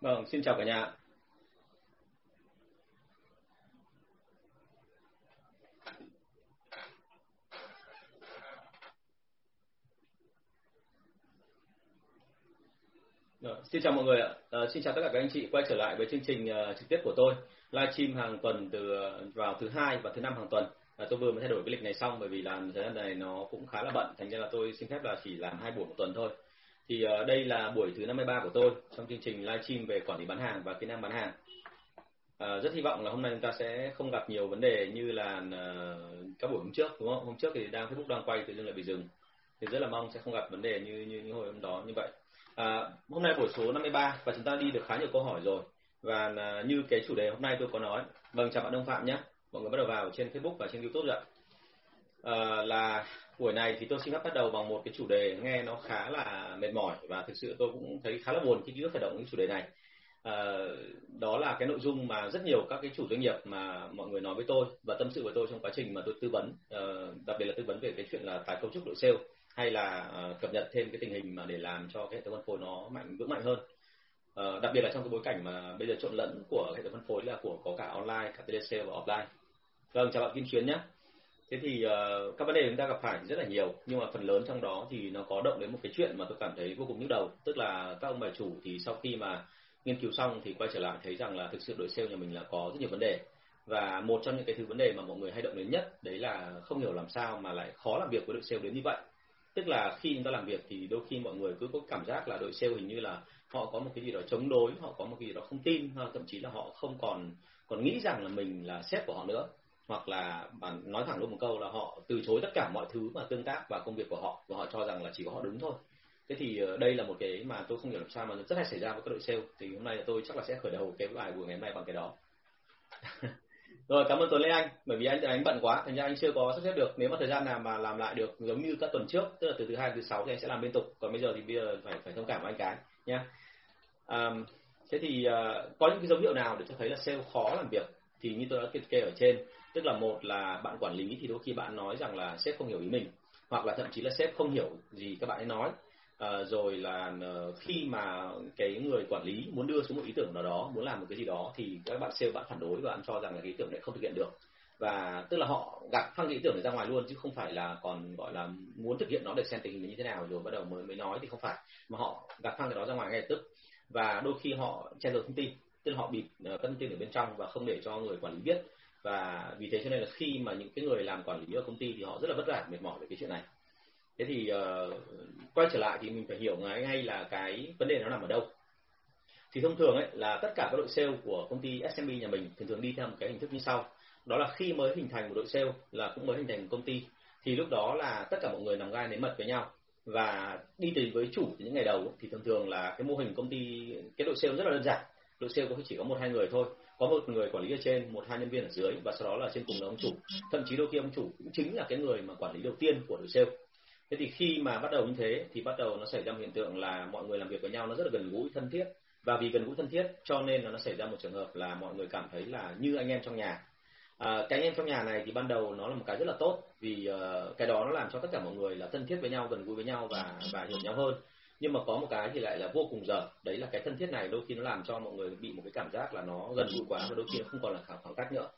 Vâng, xin chào cả nhà. Vâng, xin chào mọi người ạ. À, xin chào tất cả các anh chị quay trở lại với chương trình uh, trực tiếp của tôi, livestream hàng tuần từ ờ, vào thứ hai và thứ năm hàng tuần. À, tôi vừa mới thay đổi cái lịch này xong bởi vì làm thời gian này nó cũng khá là bận, thành ra là tôi xin phép là chỉ làm hai buổi một tuần thôi. Thì uh, đây là buổi thứ 53 của tôi trong chương trình livestream về quản lý bán hàng và kỹ năng bán hàng. Ờ, rất hy vọng là hôm nay chúng ta sẽ không gặp nhiều vấn đề như là uh, các buổi hôm trước đúng không? Hôm trước thì đang Facebook đang quay tự dưng lại bị dừng. Thì rất là mong sẽ không gặp vấn đề như như những hồi hôm đó như vậy. À, hôm nay buổi số 53 và chúng ta đi được khá nhiều câu hỏi rồi và à, như cái chủ đề hôm nay tôi có nói vâng chào bạn Đông Phạm nhé mọi người bắt đầu vào trên Facebook và trên YouTube rồi à, là buổi này thì tôi xin phép bắt đầu bằng một cái chủ đề nghe nó khá là mệt mỏi và thực sự tôi cũng thấy khá là buồn khi cứ khởi động cái chủ đề này. À, đó là cái nội dung mà rất nhiều các cái chủ doanh nghiệp mà mọi người nói với tôi và tâm sự với tôi trong quá trình mà tôi tư vấn à, đặc biệt là tư vấn về cái chuyện là tái cấu trúc đội sale hay là uh, cập nhật thêm cái tình hình mà để làm cho cái hệ thống phân phối nó mạnh vững mạnh hơn. Uh, đặc biệt là trong cái bối cảnh mà bây giờ trộn lẫn của hệ thống phân phối là của có cả online cả telesale và offline. Vâng chào bạn Kim Xuyến nhé thế thì uh, các vấn đề chúng ta gặp phải rất là nhiều nhưng mà phần lớn trong đó thì nó có động đến một cái chuyện mà tôi cảm thấy vô cùng nhức đầu. Tức là các ông bà chủ thì sau khi mà nghiên cứu xong thì quay trở lại thấy rằng là thực sự đội sale nhà mình là có rất nhiều vấn đề. Và một trong những cái thứ vấn đề mà mọi người hay động đến nhất đấy là không hiểu làm sao mà lại khó làm việc với đội sale đến như vậy. Tức là khi chúng ta làm việc thì đôi khi mọi người cứ có cảm giác là đội sale hình như là họ có một cái gì đó chống đối họ có một cái gì đó không tin hoặc thậm chí là họ không còn còn nghĩ rằng là mình là sếp của họ nữa hoặc là bạn nói thẳng luôn một câu là họ từ chối tất cả mọi thứ mà tương tác và công việc của họ và họ cho rằng là chỉ có họ đúng thôi. Thế thì ờ, đây là một cái mà tôi không hiểu làm sao mà rất hay xảy ra với các đội sale. Thì hôm nay tôi chắc là sẽ khởi đầu cái bài buổi ngày hôm nay bằng cái đó. Rồi cảm ơn Tuấn Lê Anh bởi vì anh anh bận quá. Thành ra anh chưa có sắp xếp được. Nếu mà thời gian nào mà làm lại được giống như các tuần trước tức là từ thứ hai thứ sáu thì anh sẽ làm liên tục. Còn bây giờ thì bây giờ phải phải thông cảm với anh cái nhé à, thế thì uh, có những cái dấu hiệu nào để cho thấy là sale khó làm việc? Thì như tôi đã liệt kê ở trên tức là một là bạn quản lý thì đôi khi bạn nói rằng là sếp không hiểu ý mình hoặc là thậm chí là sếp không hiểu gì các bạn ấy nói. À, rồi là ờ, khi mà cái người quản lý muốn đưa xuống một ý tưởng nào đó muốn làm một cái gì đó thì các bạn sale bạn phản đối và bạn cho rằng là cái ý tưởng này không thực hiện được. Và tức là họ gạt phăng cái ý tưởng này ra ngoài luôn chứ không phải là còn gọi là muốn thực hiện nó để xem tình hình như thế nào rồi bắt đầu mới mới nói thì không phải. Mà họ gạt phăng cái đó ra ngoài ngay lập tức. Và đôi khi họ che giấu thông tin tức là họ bịt ờ, các thông tin ở bên trong và không để cho người quản lý biết và vì thế cho nên là khi mà những cái người làm quản lý ở công ty thì họ rất là vất vả mệt mỏi về cái chuyện này. Thế thì uh, quay trở lại thì mình phải hiểu ngay ngay là cái vấn đề nó nằm ở đâu. Thì thông thường ấy là tất cả các đội sale của công ty SMB nhà mình thường thường đi theo một cái hình thức như sau. Đó là khi mới hình thành một đội sale là cũng mới hình thành một công ty thì lúc đó là tất cả mọi người nằm gai nếm mật với nhau. Và đi tìm với chủ những ngày đầu thì thường thường là cái mô hình công ty cái đội sale rất là đơn giản. Đội sale có chỉ có một hai người thôi có một người quản lý ở trên một hai nhân viên ở dưới và sau đó là trên cùng là ông chủ. Thậm chí đôi khi ông chủ cũng chính là cái người mà quản lý đầu tiên của đội sale. Thế thì khi mà bắt đầu như thế thì bắt đầu nó xảy ra một hiện tượng là mọi người làm việc với nhau nó rất là gần gũi thân thiết. Và vì gần gũi thân thiết cho nên là nó xảy ra một trường hợp là mọi người cảm thấy là như anh em trong nhà. À, cái anh em trong nhà này thì ban đầu nó là một cái rất là tốt vì uh, cái đó nó làm cho tất cả mọi người là thân thiết với nhau gần gũi với nhau và và hiểu nhau hơn nhưng mà có một cái thì lại là vô cùng dở. Đấy là cái thân thiết này đôi khi nó làm cho mọi người bị một cái cảm giác là nó gần gũi quá và đôi khi nó không còn là khoảng cách nữa.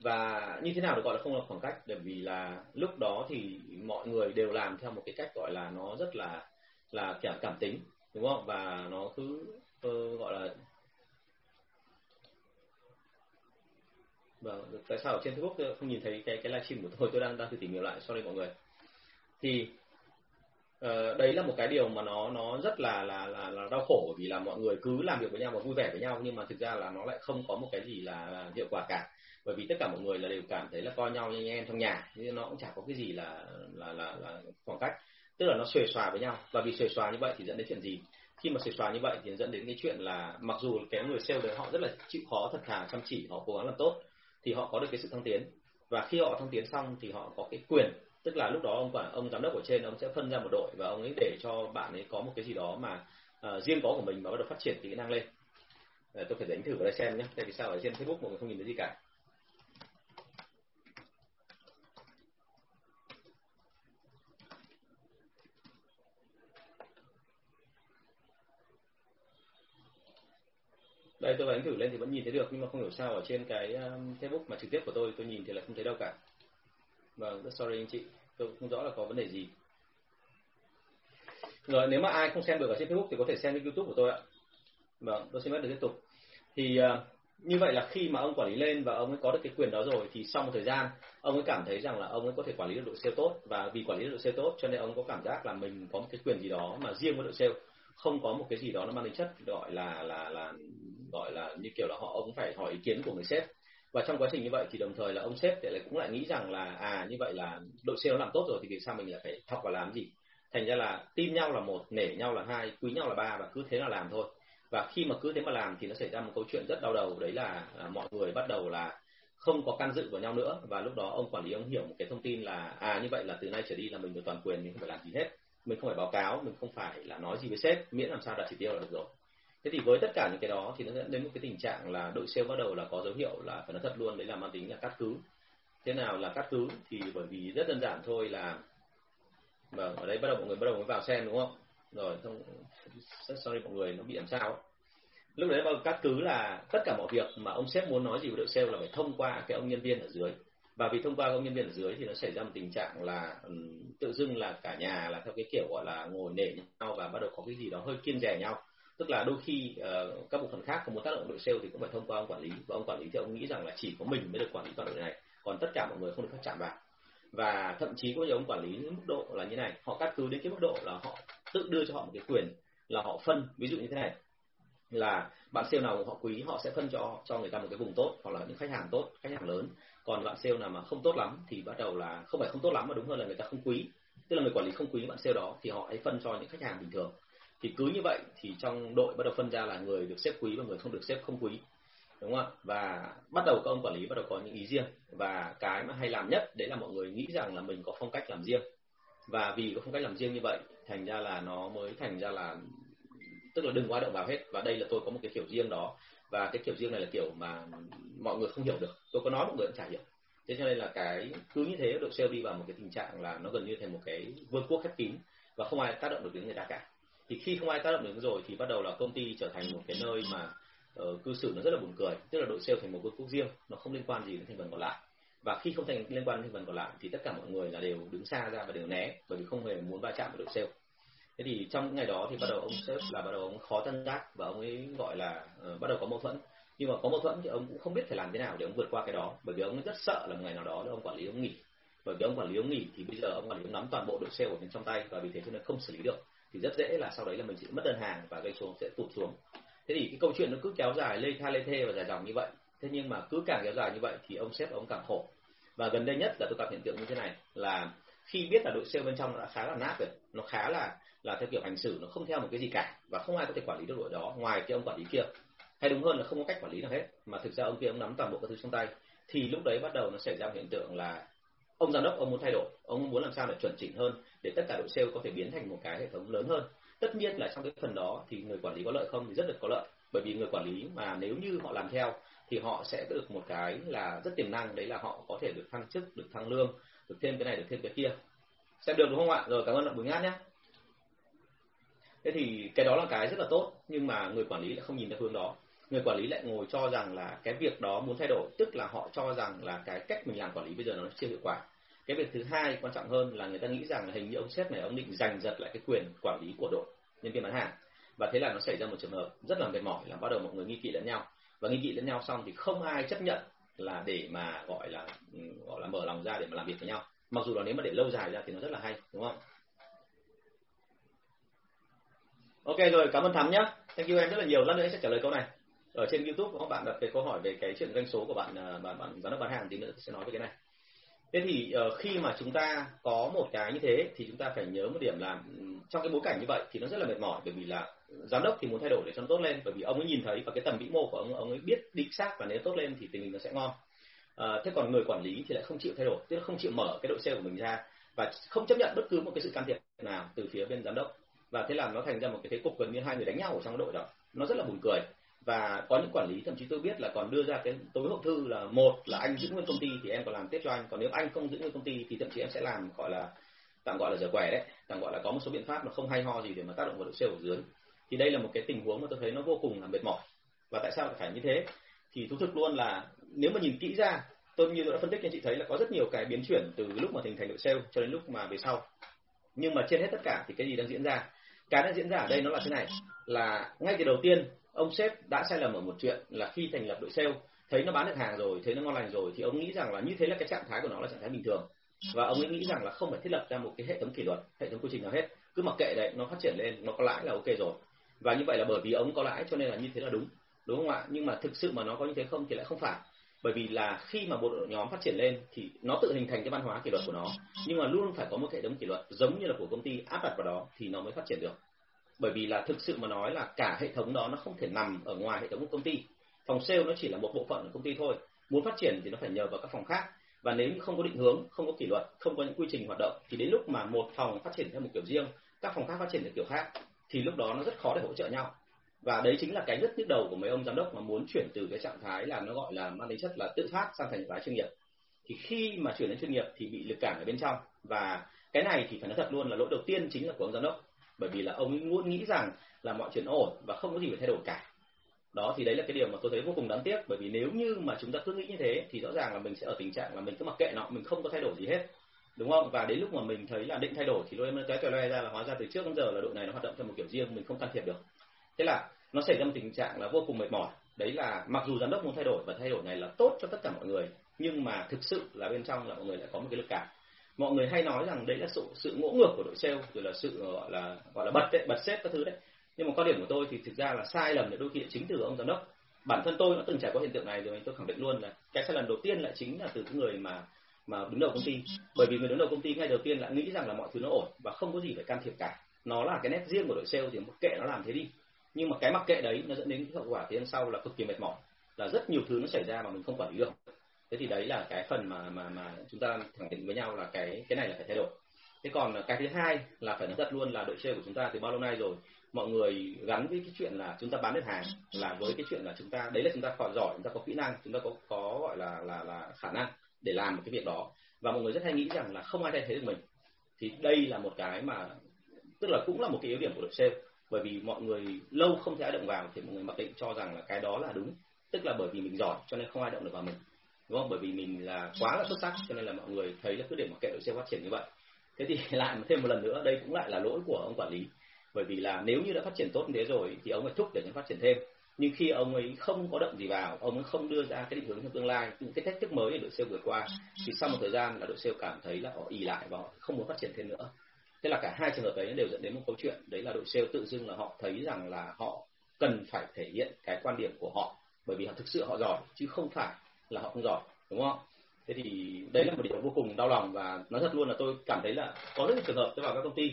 Và như thế nào được gọi là không là khoảng cách? Bởi vì là lúc đó thì mọi người đều làm theo một cái cách gọi là nó rất là là kiểu cảm tính đúng không? Và nó cứ uh, gọi là vâng tại sao ở trên facebook không nhìn thấy cái cái livestream của tôi? Tôi đang đang thử tìm hiểu lại sorry mọi người. Thì uh, đấy là một cái điều mà nó nó rất là là là, là đau khổ vì là mọi người cứ làm việc với nhau và vui vẻ với nhau nhưng mà thực ra là nó lại không có một cái gì là, là hiệu quả cả. Bởi vì tất cả mọi người là đều cảm thấy là coi nhau như anh em trong nhà nhưng nó cũng chả có cái gì là là là, là khoảng cách. Tức là nó xuề xòa với nhau và vì xuề xòa như vậy thì dẫn đến chuyện gì? Khi mà xuề xòa như vậy thì dẫn đến cái chuyện là mặc dù cái người sale đấy họ rất là chịu khó thật thà chăm chỉ họ cố gắng làm tốt thì họ có được cái sự thăng tiến. Và khi họ thăng tiến xong thì họ có cái quyền tức là lúc đó ông quản ông giám đốc ở trên ông sẽ phân ra một đội và ông ấy để cho bạn ấy có một cái gì đó mà uh, riêng có của mình và bắt đầu phát triển kỹ năng lên. Ờ, tôi phải đánh thử vào đây xem nhé tại vì sao ở trên facebook mọi người không nhìn thấy gì cả. Đây tôi đánh thử lên thì vẫn nhìn thấy được nhưng mà không hiểu sao ở trên cái ờ, Facebook mà trực tiếp của tôi tôi nhìn thì là không thấy đâu cả vâng rất sorry anh chị tôi không rõ là có vấn đề gì. Rồi nếu mà ai không xem được ở trên Facebook thì có thể xem trên YouTube của tôi ạ. Vâng tôi xin phép được tiếp tục. Thì uh, như vậy là khi mà ông quản lý lên và ông ấy có được cái quyền đó rồi thì sau một thời gian ông ấy cảm thấy rằng là ông ấy có thể quản lý được đội sale tốt và vì quản lý được đội sale tốt cho nên ông có cảm giác là mình có một cái quyền gì đó mà riêng với đội sale không có một cái gì đó nó mang tính chất gọi là là là gọi là như kiểu là họ ông phải hỏi ý kiến của người sếp và trong quá trình như vậy thì đồng thời là ông sếp lại cũng lại nghĩ rằng là à như vậy là đội sale nó làm tốt rồi thì vì sao mình lại phải học và làm gì? Thành ra là tin nhau là một nể nhau là hai quý nhau là ba và cứ thế là làm thôi. Và khi mà cứ thế mà làm thì nó xảy ra một câu chuyện rất đau đầu. Đấy là à, mọi người bắt đầu là không có can dự vào nhau nữa. Và lúc đó ông quản lý ông hiểu một cái thông tin là à như vậy là từ nay trở đi là mình được toàn quyền mình không phải làm gì hết. Mình không phải báo cáo mình không phải là nói gì với sếp miễn làm sao đạt chỉ tiêu là được rồi thế thì với tất cả những cái đó thì nó dẫn đến một cái tình trạng là đội sale bắt đầu là có dấu hiệu là, phải nói thật luôn, đấy là mang tính là cắt cứ. Thế nào là cắt cứ thì bởi vì rất đơn giản thôi là, mà ở đây bắt đầu mọi người bắt đầu mới vào xem, đúng không? Rồi không sorry mọi người, nó bị làm sao? Lúc đấy bao cắt cứ là tất cả mọi việc mà ông sếp muốn nói gì với đội sale là phải thông qua cái ông nhân viên ở dưới. Và vì thông qua ông nhân viên ở dưới thì nó xảy ra một tình trạng là ừ, tự dưng là cả nhà là theo cái kiểu gọi là ngồi nể nhau và bắt đầu có cái gì đó hơi kiên rẻ nhau tức là đôi khi uh, các bộ phận khác có muốn tác động đội sale thì cũng phải thông qua ông quản lý. Và ông quản lý thì ông nghĩ rằng là chỉ có mình mới được quản lý toàn đội này còn tất cả mọi người không được phép chạm vào. Và thậm chí có nhiều ông quản lý mức độ là như này họ cắt cứ đến cái mức độ là họ tự đưa cho họ một cái quyền là họ phân. Ví dụ như thế này là bạn sale nào họ quý họ sẽ phân cho cho người ta một cái vùng tốt hoặc là những khách hàng tốt khách hàng lớn. Còn bạn sale nào mà không tốt lắm thì bắt đầu là không phải không tốt lắm mà đúng hơn là người ta không quý. Tức là người quản lý không quý bạn sale đó thì họ ấy phân cho những khách hàng bình thường thì cứ như vậy thì trong đội bắt đầu phân ra là người được xếp quý và người không được xếp không quý, đúng không ạ? Và bắt đầu các ông quản lý bắt đầu có những ý riêng. Và cái mà hay làm nhất, đấy là mọi người nghĩ rằng là mình có phong cách làm riêng. Và vì có phong cách làm riêng như vậy, thành ra là nó mới thành ra là, tức là đừng quá động vào hết. Và đây là tôi có một cái kiểu riêng đó. Và cái kiểu riêng này là kiểu mà mọi người không hiểu được. Tôi có nói mọi người cũng chả hiểu. Thế cho nên là cái cứ như thế đội sale đi vào một cái tình trạng là nó gần như thành một cái vương quốc khép kín. Và không ai tác động được đến người ta cả thì khi không ai tác động đến rồi thì bắt đầu là công ty trở thành một cái nơi mà uh, cư xử nó rất là buồn cười tức là đội sale thành một vương quốc riêng nó không liên quan gì đến thành phần còn lại. Và khi không thành liên quan đến thành phần còn lại thì tất cả mọi người là đều đứng xa ra và đều né bởi vì không hề muốn va chạm với đội sale. Thế thì trong ngày đó thì bắt đầu ông sếp là bắt đầu ông khó tân giác và ông ấy gọi là uh, bắt đầu có mâu thuẫn. Nhưng mà có mâu thuẫn thì ông cũng không biết phải làm thế nào để ông vượt qua cái đó bởi vì ông rất sợ là một ngày nào đó ông quản lý ông nghỉ. Bởi vì ông quản lý ông nghỉ thì bây giờ ông quản lý ông nắm toàn bộ đội sale của mình trong tay và vì thế cho nên không xử lý được thì rất dễ là sau đấy là mình sẽ mất đơn hàng và gây xuống, sẽ tụt xuống. Thế thì cái câu chuyện nó cứ kéo dài lê tha lê thê và dài dòng như vậy. Thế nhưng mà cứ càng kéo dài như vậy thì ông sếp ông càng khổ. Và gần đây nhất là tôi gặp hiện tượng như thế này, là khi biết là đội sale bên trong nó đã khá là nát rồi, nó khá là là theo kiểu hành xử nó không theo một cái gì cả và không ai có thể quản lý được đội đó ngoài cái ông quản lý kia. Hay đúng hơn là không có cách quản lý nào hết, mà thực ra ông kia ông nắm toàn bộ các thứ trong tay. Thì lúc đấy bắt đầu nó xảy ra một hiện tượng là ông giám đốc ông muốn thay đổi. Ông muốn làm sao để chuẩn chỉnh hơn để tất cả đội sale có thể biến thành một cái hệ thống lớn hơn. Tất nhiên là trong cái phần đó thì người quản lý có lợi không thì rất là có lợi. Bởi vì người quản lý mà nếu như họ làm theo thì họ sẽ được một cái là rất tiềm năng. Đấy là họ có thể được thăng chức, được thăng lương, được thêm cái này, được thêm cái kia. Xem được đúng không ạ? Rồi, cảm ơn bạn bùi ngát nhé. Thế thì cái đó là cái rất là tốt nhưng mà người quản lý lại không nhìn theo hướng đó người quản lý lại ngồi cho rằng là cái việc đó muốn thay đổi, tức là họ cho rằng là cái cách mình làm quản lý bây giờ nó chưa hiệu quả. Cái việc thứ hai quan trọng hơn là người ta nghĩ rằng là hình như ông sếp này, ông định giành giật lại cái quyền quản lý của đội nhân viên bán hàng. Và thế là nó xảy ra một trường hợp rất là mệt mỏi là bắt đầu mọi người nghi kỵ lẫn nhau. Và nghi kỵ lẫn nhau xong thì không ai chấp nhận là để mà gọi là ừ, gọi là mở lòng ra để mà làm việc với nhau. Mặc dù là nếu mà để lâu dài ra thì nó rất là hay, đúng không? Ok rồi, cảm ơn thắm nhé thank you em rất là nhiều. Lát nữa sẽ trả lời câu này ở trên youtube có bạn đặt cái câu hỏi về cái chuyện doanh số của bạn à, bạn bạn giám đốc bán hàng thì nữa sẽ nói về cái này. Thế thì uh, khi mà chúng ta có một cái như thế thì chúng ta phải nhớ một điểm là ừ, trong cái bối cảnh như vậy thì nó rất là mệt mỏi bởi vì là giám đốc thì muốn thay đổi để cho nó tốt lên bởi vì ông ấy nhìn thấy và cái tầm vĩ mô của ông ông ấy biết đích xác và nếu tốt lên thì tình hình nó sẽ ngon. À, thế còn người quản lý thì lại không chịu thay đổi tức là không chịu mở cái đội xe của mình ra và không chấp nhận bất cứ một cái sự can thiệp nào từ phía bên giám đốc. Và thế là nó thành ra một cái thế cục gần như hai người đánh nhau ở trong đội đó. Nó rất là buồn cười và có những quản lý, thậm chí tôi biết là còn đưa ra cái tối hậu thư là một là anh giữ nguyên công ty thì em còn làm tiếp cho anh, còn nếu anh không giữ nguyên công ty thì thậm chí em sẽ làm, gọi là, tạm gọi là giờ quẻ đấy, tạm gọi là có một số biện pháp mà không hay ho gì để mà tác động vào đội sale ở dưới. Thì đây là một cái tình huống mà tôi thấy nó vô cùng là mệt mỏi. Và tại sao phải như thế? Thì thú thực luôn là nếu mà nhìn kỹ ra, tôi như tôi đã phân tích cho chị thấy là có rất nhiều cái biến chuyển từ lúc mà hình thành đội sale cho đến lúc mà về sau. Nhưng mà trên hết tất cả thì cái gì đang diễn ra? Cái đang diễn ra ở đây nó là thế này, là ngay từ đầu tiên ông sếp đã sai lầm ở một chuyện là khi thành lập đội sale, thấy nó bán được hàng rồi, thấy nó ngon lành rồi, thì ông nghĩ rằng là như thế là cái trạng thái của nó là trạng thái bình thường. Và ông ấy nghĩ rằng là không phải thiết lập ra một cái hệ thống kỷ luật, hệ thống quy trình nào hết. Cứ mặc kệ đấy, nó phát triển lên, nó có lãi là ok rồi. Và như vậy là bởi vì ông có lãi cho nên là như thế là đúng đúng không ạ? Nhưng mà thực sự mà nó có như thế không thì lại không phải. Bởi vì là khi mà một đội nhóm phát triển lên thì nó tự hình thành cái văn hóa kỷ luật của nó, nhưng mà luôn phải có một hệ thống kỷ luật giống như là của công ty áp đặt vào đó thì nó mới phát triển được bởi vì là thực sự mà nói là cả hệ thống đó nó không thể nằm ở ngoài hệ thống của công ty. Phòng sale nó chỉ là một bộ phận của công ty thôi. Muốn phát triển thì nó phải nhờ vào các phòng khác. Và nếu không có định hướng, không có kỷ luật, không có những quy trình hoạt động, thì đến lúc mà một phòng phát triển theo một kiểu riêng, các phòng khác phát triển theo kiểu khác, thì lúc đó nó rất khó để hỗ trợ nhau. Và đấy chính là cái rất nhức đầu của mấy ông giám đốc mà muốn chuyển từ cái trạng thái là nó gọi là mang tính chất là tự phát sang thành cái chuyên nghiệp. Thì khi mà chuyển đến chuyên nghiệp thì bị lực cản ở bên trong. Và cái này thì phải nói thật luôn là lỗi đầu tiên chính là của ông giám đốc bởi vì là ông ấy muốn nghĩ rằng là mọi chuyện ổn và không có gì phải thay đổi cả. Đó, thì đấy là cái điều mà tôi thấy vô cùng đáng tiếc. Bởi vì nếu như mà chúng ta cứ nghĩ như thế, thì rõ ràng là mình sẽ ở tình trạng là mình cứ mặc kệ nó, mình không có thay đổi gì hết. Đúng không? Và đến lúc mà mình thấy là định thay đổi, thì đôi em cái cờ loe ra là hóa ra từ trước đến giờ là đội này nó hoạt động theo một kiểu riêng, mình không can thiệp được. Thế là nó xảy ra một tình trạng là vô cùng mệt mỏi. Đấy là mặc dù giám đốc muốn thay đổi và thay đổi này là tốt cho tất cả mọi người, nhưng mà thực sự là bên trong là mọi người lại có một cái lực cản mọi người hay nói rằng đấy là sự sự ngỗ ngược của đội sale, rồi là sự ờ, gọi là gọi là bật đấy, bật xếp các thứ đấy. Nhưng mà quan điểm của tôi thì thực ra là sai lầm để đôi khi chính từ ông giám đốc. Bản thân tôi đã từng trải qua hiện tượng này rồi, tôi khẳng định luôn là cái sai lầm đầu tiên lại chính là từ cái người mà mà đứng đầu công ty. Bởi vì người đứng đầu công ty ngay đầu tiên lại nghĩ rằng là mọi thứ nó ổn và không có gì phải can thiệp cả. Nó là cái nét riêng của đội sale thì mặc kệ nó làm thế đi. Nhưng mà cái mặc kệ đấy nó dẫn đến cái hậu quả phía sau là cực kỳ mệt mỏi, là rất nhiều thứ nó xảy ra mà mình không quản lý được thế thì đấy là cái phần mà mà mà chúng ta khẳng định với nhau là cái cái này là phải thay đổi. Thế còn cái thứ hai là phải nói thật luôn là đội chơi của chúng ta từ bao lâu nay rồi? Mọi người gắn với cái chuyện là chúng ta bán được hàng là với cái chuyện là chúng ta, đấy là chúng ta còn giỏi, chúng ta có kỹ năng, chúng ta có có gọi là là là khả năng để làm một cái việc đó. Và mọi người rất hay nghĩ rằng là không ai thay thế được mình. Thì đây là một cái mà, tức là cũng là một cái yếu điểm của đội sale. Bởi vì mọi người lâu không thể ai động vào thì mọi người mặc định cho rằng là cái đó là đúng. Tức là bởi vì mình giỏi cho nên không ai động được vào mình đúng không? Bởi vì mình là quá là xuất sắc cho nên là mọi người thấy là cứ để mặc kệ đội xe phát triển như vậy. Thế thì lại thêm một lần nữa đây cũng lại là lỗi của ông quản lý. Bởi vì là nếu như đã phát triển tốt như thế rồi thì ông phải thúc để nó phát triển thêm. Nhưng khi ông ấy không có động gì vào ông ấy không đưa ra cái định hướng trong tương lai những cái thách thức mới để đội sale vượt qua thì sau một thời gian là đội sale cảm thấy là họ ì lại và họ không muốn phát triển thêm nữa. Thế là cả hai trường hợp đấy đều dẫn đến một câu chuyện đấy là đội sale tự dưng là họ thấy rằng là họ cần phải thể hiện cái quan điểm của họ bởi vì họ thực sự họ giỏi chứ không phải là họ không giỏi, đúng không? Thế thì đấy là một điều vô cùng đau lòng và nói thật luôn là tôi cảm thấy là có rất nhiều trường hợp tôi vào các công ty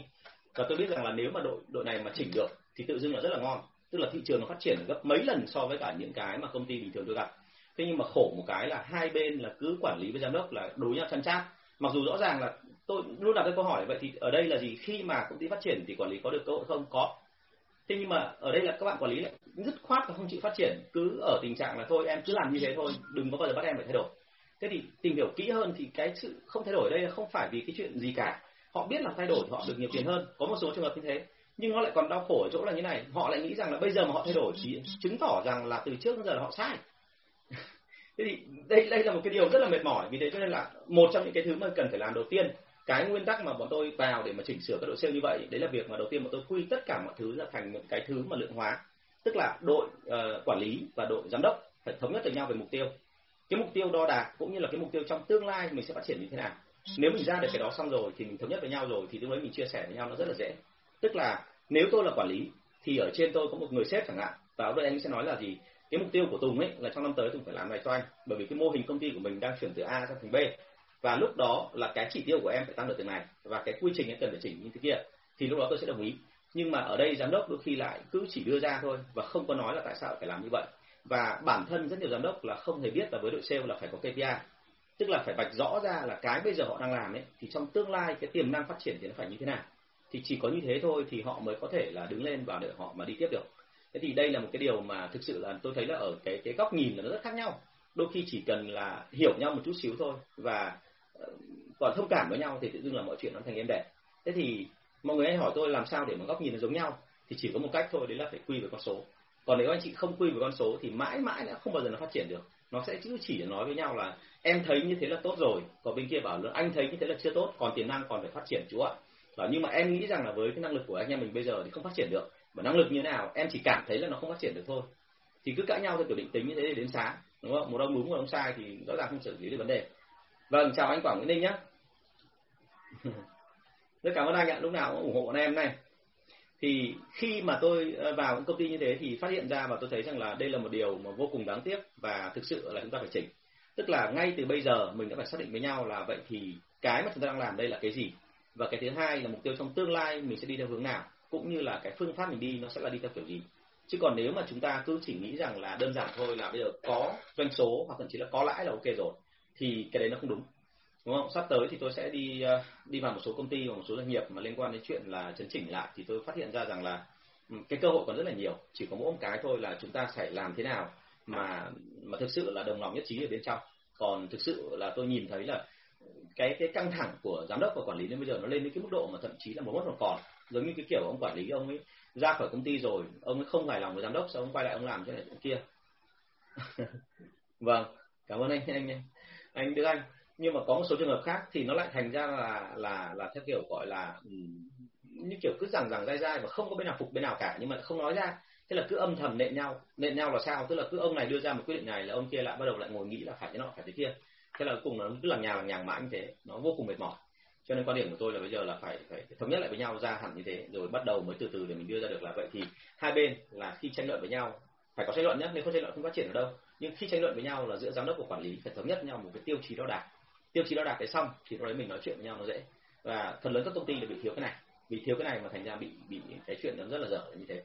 và tôi biết rằng là nếu mà đội đội này mà chỉnh được thì tự dưng là rất là ngon. Tức là thị trường nó phát triển gấp mấy lần so với cả những cái mà công ty bình thường tôi gặp. Thế nhưng mà khổ một cái là hai bên là cứ quản lý với giám đốc là đối nhau chăn chát. Mặc dù rõ ràng là tôi luôn đặt cái câu hỏi vậy thì ở đây là gì? Khi mà công ty phát triển thì quản lý có được cơ hội không? Có thế nhưng mà ở đây là các bạn quản lý lại dứt khoát và không chịu phát triển. Cứ ở tình trạng là thôi, em cứ làm như thế thôi, đừng có bao giờ bắt em phải thay đổi. Thế thì tìm hiểu kỹ hơn thì cái sự không thay đổi ở đây không phải vì cái chuyện gì cả. Họ biết là thay đổi, họ được nhiều tiền hơn. Có một số trường hợp như thế. Nhưng nó lại còn đau khổ ở chỗ là như này. Họ lại nghĩ rằng là bây giờ mà họ thay đổi thì chứng tỏ rằng là từ trước đến giờ là họ sai. Thế thì đây đây là một cái điều rất là mệt mỏi. Vì thế cho nên là một trong những cái thứ mà cần phải làm đầu tiên cái nguyên tắc mà bọn tôi vào để mà chỉnh sửa các đội sale như vậy đấy là việc mà đầu tiên bọn tôi quy tất cả mọi thứ ra thành những cái thứ mà lượng hóa. Tức là đội uh, quản lý và đội giám đốc phải thống nhất với nhau về mục tiêu. Cái mục tiêu đo đạc cũng như là cái mục tiêu trong tương lai mình sẽ phát triển như thế nào. Nếu mình ra được cái đó xong rồi thì mình thống nhất với nhau rồi thì lúc đấy mình chia sẻ với nhau nó rất là dễ. Tức là nếu tôi là quản lý thì ở trên tôi có một người sếp chẳng hạn và ở đây anh sẽ nói là gì? Cái mục tiêu của Tùng ấy là trong năm tới Tùng phải làm này cho anh bởi vì cái mô hình công ty của mình đang chuyển từ A sang thành B và lúc đó là cái chỉ tiêu của em phải tăng được từ này, và cái quy trình em cần phải chỉnh như thế kia, thì lúc đó tôi sẽ đồng ý. Nhưng mà ở đây giám đốc đôi khi lại cứ chỉ đưa ra thôi và không có nói là tại sao phải làm như vậy. Và bản thân rất nhiều giám đốc là không hề biết là với đội sale là phải có KPI tức là phải vạch rõ ra là cái bây giờ họ đang làm ấy, thì trong tương lai cái tiềm năng phát triển thì nó phải như thế nào. Thì chỉ có như thế thôi thì họ mới có thể là đứng lên và để họ mà đi tiếp được. Thế thì đây là một cái điều mà thực sự là tôi thấy là ở cái cái góc nhìn là nó rất khác nhau. Đôi khi chỉ cần là hiểu nhau một chút xíu thôi và còn thông cảm với nhau thì tự dưng là mọi chuyện nó thành êm đẹp. Thế thì mọi người hay hỏi tôi làm sao để mà góc nhìn nó giống nhau, thì chỉ có một cách thôi, đấy là phải quy về con số. Còn nếu anh chị không quy về con số thì mãi mãi nó không bao giờ nó phát triển được. Nó sẽ cứ chỉ nói với nhau là em thấy như thế là tốt rồi, còn bên kia bảo là anh thấy như thế là chưa tốt, còn tiềm năng còn phải phát triển chú ạ. Và nhưng mà em nghĩ rằng là với cái năng lực của anh em mình bây giờ thì không phát triển được. Và năng lực như thế nào, em chỉ cảm thấy là nó không phát triển được thôi. Thì cứ cãi nhau theo kiểu định tính như thế để đến sáng, đúng không? Một ông đúng, một ông sai thì rõ ràng không xử lý được vấn đề vâng chào anh quảng nguyễn ninh nhé rất cảm ơn anh ạ, lúc nào cũng ủng hộ bọn em này. Thì khi mà tôi ờ, vào những công ty như thế thì phát hiện ra và tôi thấy rằng là đây là một điều mà vô cùng đáng tiếc và thực sự là chúng ta phải chỉnh. Tức là ngay từ bây giờ mình đã phải xác định với nhau là vậy thì cái mà chúng ta đang làm đây là cái gì? Và cái thứ hai là mục tiêu trong tương lai mình sẽ đi theo hướng nào? Cũng như là cái phương pháp mình đi nó sẽ là đi theo kiểu gì? Chứ còn nếu mà chúng ta cứ chỉ nghĩ rằng là đơn giản thôi là bây giờ có doanh số hoặc thậm chí là có lãi là ok rồi thì cái đấy nó không đúng đúng không? Sắp tới thì tôi sẽ đi ờ, đi vào một số công ty và một số doanh nghiệp mà liên quan đến chuyện là chấn chỉnh lại, thì tôi phát hiện ra rằng là ừ, cái cơ hội còn rất là nhiều, chỉ có mỗi một cái thôi là chúng ta phải làm thế nào mà mà thực sự là đồng lòng nhất trí ở bên trong. Còn thực sự là tôi nhìn thấy là cái cái căng thẳng của giám đốc và quản lý đến bây giờ nó lên đến cái mức độ mà thậm chí là một mất một còn, giống như cái kiểu ông quản lý ông ấy ra khỏi công ty rồi, ông ấy không hài lòng với giám đốc sao ông quay lại ông làm cho này kia. Vâng cảm ơn anh anh anh anh Anh. Nhưng mà có một số trường hợp khác thì nó lại thành ra là là là theo kiểu gọi là ừ, như kiểu cứ rằng rằng dai dai và không có bên nào phục bên nào cả, nhưng mà không nói ra. Thế là cứ âm thầm nện nhau nện nhau là sao? Tức là cứ ông này đưa ra một quyết định này là ông kia lại bắt đầu lại ngồi nghĩ là phải thế nọ, phải thế kia. Thế là cùng nó cứ làm nhà làm nhàng mãi như thế. Nó vô cùng mệt mỏi. Cho nên quan điểm của tôi là bây giờ là phải phải thống nhất lại với nhau ra hẳn như thế, rồi bắt đầu mới từ từ để mình đưa ra được là vậy. Thì hai bên là khi tranh luận với nhau, phải có tranh luận nhé nếu không tranh luận không phát triển được đâu nhưng khi tranh luận với nhau là giữa giám đốc và quản lý phải thống nhất với nhau một cái tiêu chí đo đạc. Tiêu chí đo đạc cái xong thì lúc đấy mình nói chuyện với nhau nó dễ. Và phần lớn các công ty là bị thiếu cái này. Vì thiếu cái này mà thành ra bị bị cái chuyện nó rất là dở như thế.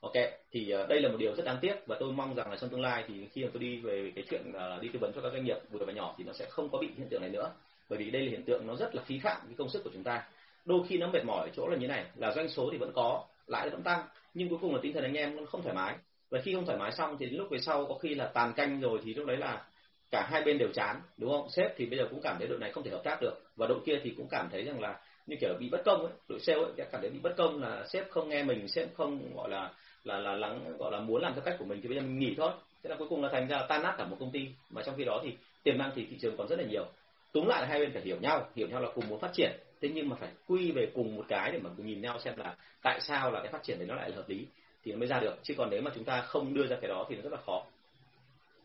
Ok thì uh, đây là một điều rất đáng tiếc và tôi mong rằng là trong tương lai thì khi mà tôi đi về cái chuyện uh, đi tư vấn cho các doanh nghiệp vừa và nhỏ thì nó sẽ không có bị hiện tượng này nữa. Bởi vì đây là hiện tượng nó rất là phí phạm cái công sức của chúng ta. Đôi khi nó mệt mỏi ở chỗ là như này là doanh số thì vẫn có lãi vẫn tăng nhưng cuối cùng là tinh thần anh em không thoải mái và khi không thoải mái xong thì đến lúc về sau có khi là tàn canh rồi thì lúc đấy là cả hai bên đều chán, đúng không? Sếp thì bây giờ cũng cảm thấy đội này không thể hợp tác được và đội kia thì cũng cảm thấy rằng là như kiểu bị bất công ấy, đội sale ấy cảm thấy bị bất công là sếp không nghe mình, sếp không, gọi là là là lắng, gọi là muốn làm theo cách của mình thì bây giờ mình nghỉ thôi. Thế là cuối cùng là thành ra tan nát cả một công ty. Mà trong khi đó thì tiềm năng thì thị trường còn rất là nhiều. Túng lại là hai bên phải hiểu nhau hiểu nhau là cùng muốn phát triển. Thế nhưng mà phải quy về cùng một cái để mà nhìn nhau xem là tại sao là cái phát triển đấy nó lại là hợp lý thì nó mới ra được chứ còn nếu mà chúng ta không đưa ra cái đó thì nó rất là khó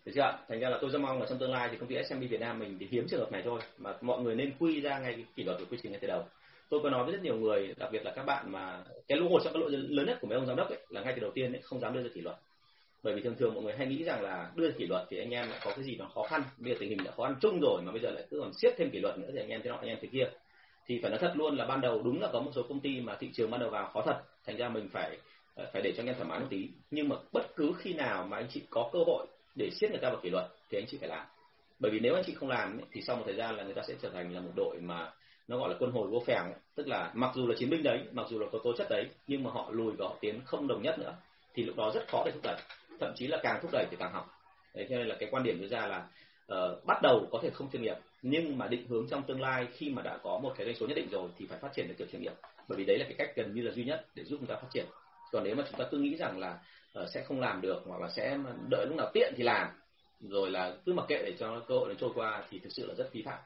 được chưa ạ? Thành ra là tôi rất mong là trong tương lai thì công ty SMB Việt Nam mình thì hiếm trường hợp này thôi mà mọi người nên quy ra ngay cái kỷ luật của quy trình ngay từ đầu. Tôi có nói với rất nhiều người, đặc biệt là các bạn mà cái lỗ một trong các lỗi lớn nhất của mấy ông giám đốc ấy là ngay từ đầu tiên ấy, không dám đưa ra kỷ luật. Bởi vì thường thường mọi người hay nghĩ rằng là đưa kỷ luật thì anh em lại có cái gì nó khó khăn, bây giờ tình hình đã khó khăn chung rồi mà bây giờ lại cứ còn siết thêm kỷ luật nữa thì anh em thế nọ anh em thế kia. Thì phải nói thật luôn là ban đầu đúng là có một số công ty mà thị trường ban đầu vào khó thật, thành ra mình phải Ờ, phải để cho anh em thoải mái một tí. Nhưng mà bất cứ khi nào mà anh chị có cơ hội để siết người ta vào kỷ luật thì anh chị phải làm. Bởi vì nếu anh chị không làm thì sau một thời gian là người ta sẽ trở thành là một đội mà nó gọi là quân hồi vô phèng tức là mặc dù là chiến binh đấy mặc dù là có tố chất đấy nhưng mà họ lùi và họ tiến không đồng nhất nữa thì lúc đó rất khó để thúc đẩy. Thậm chí là càng thúc đẩy thì càng hỏng. Đấy cho nên là cái quan điểm đưa ra là uh, bắt đầu có thể không chuyên nghiệp nhưng mà định hướng trong tương lai khi mà đã có một cái doanh số nhất định rồi thì phải phát triển được kiểu chuyên nghiệp. Bởi vì đấy là cái cách gần như là duy nhất để giúp chúng ta phát triển còn nếu mà chúng ta cứ nghĩ rằng là uh, sẽ không làm được hoặc là sẽ đợi lúc nào tiện thì làm rồi là cứ mặc kệ để cho cơ hội nó trôi qua thì thực sự là rất vi phạm.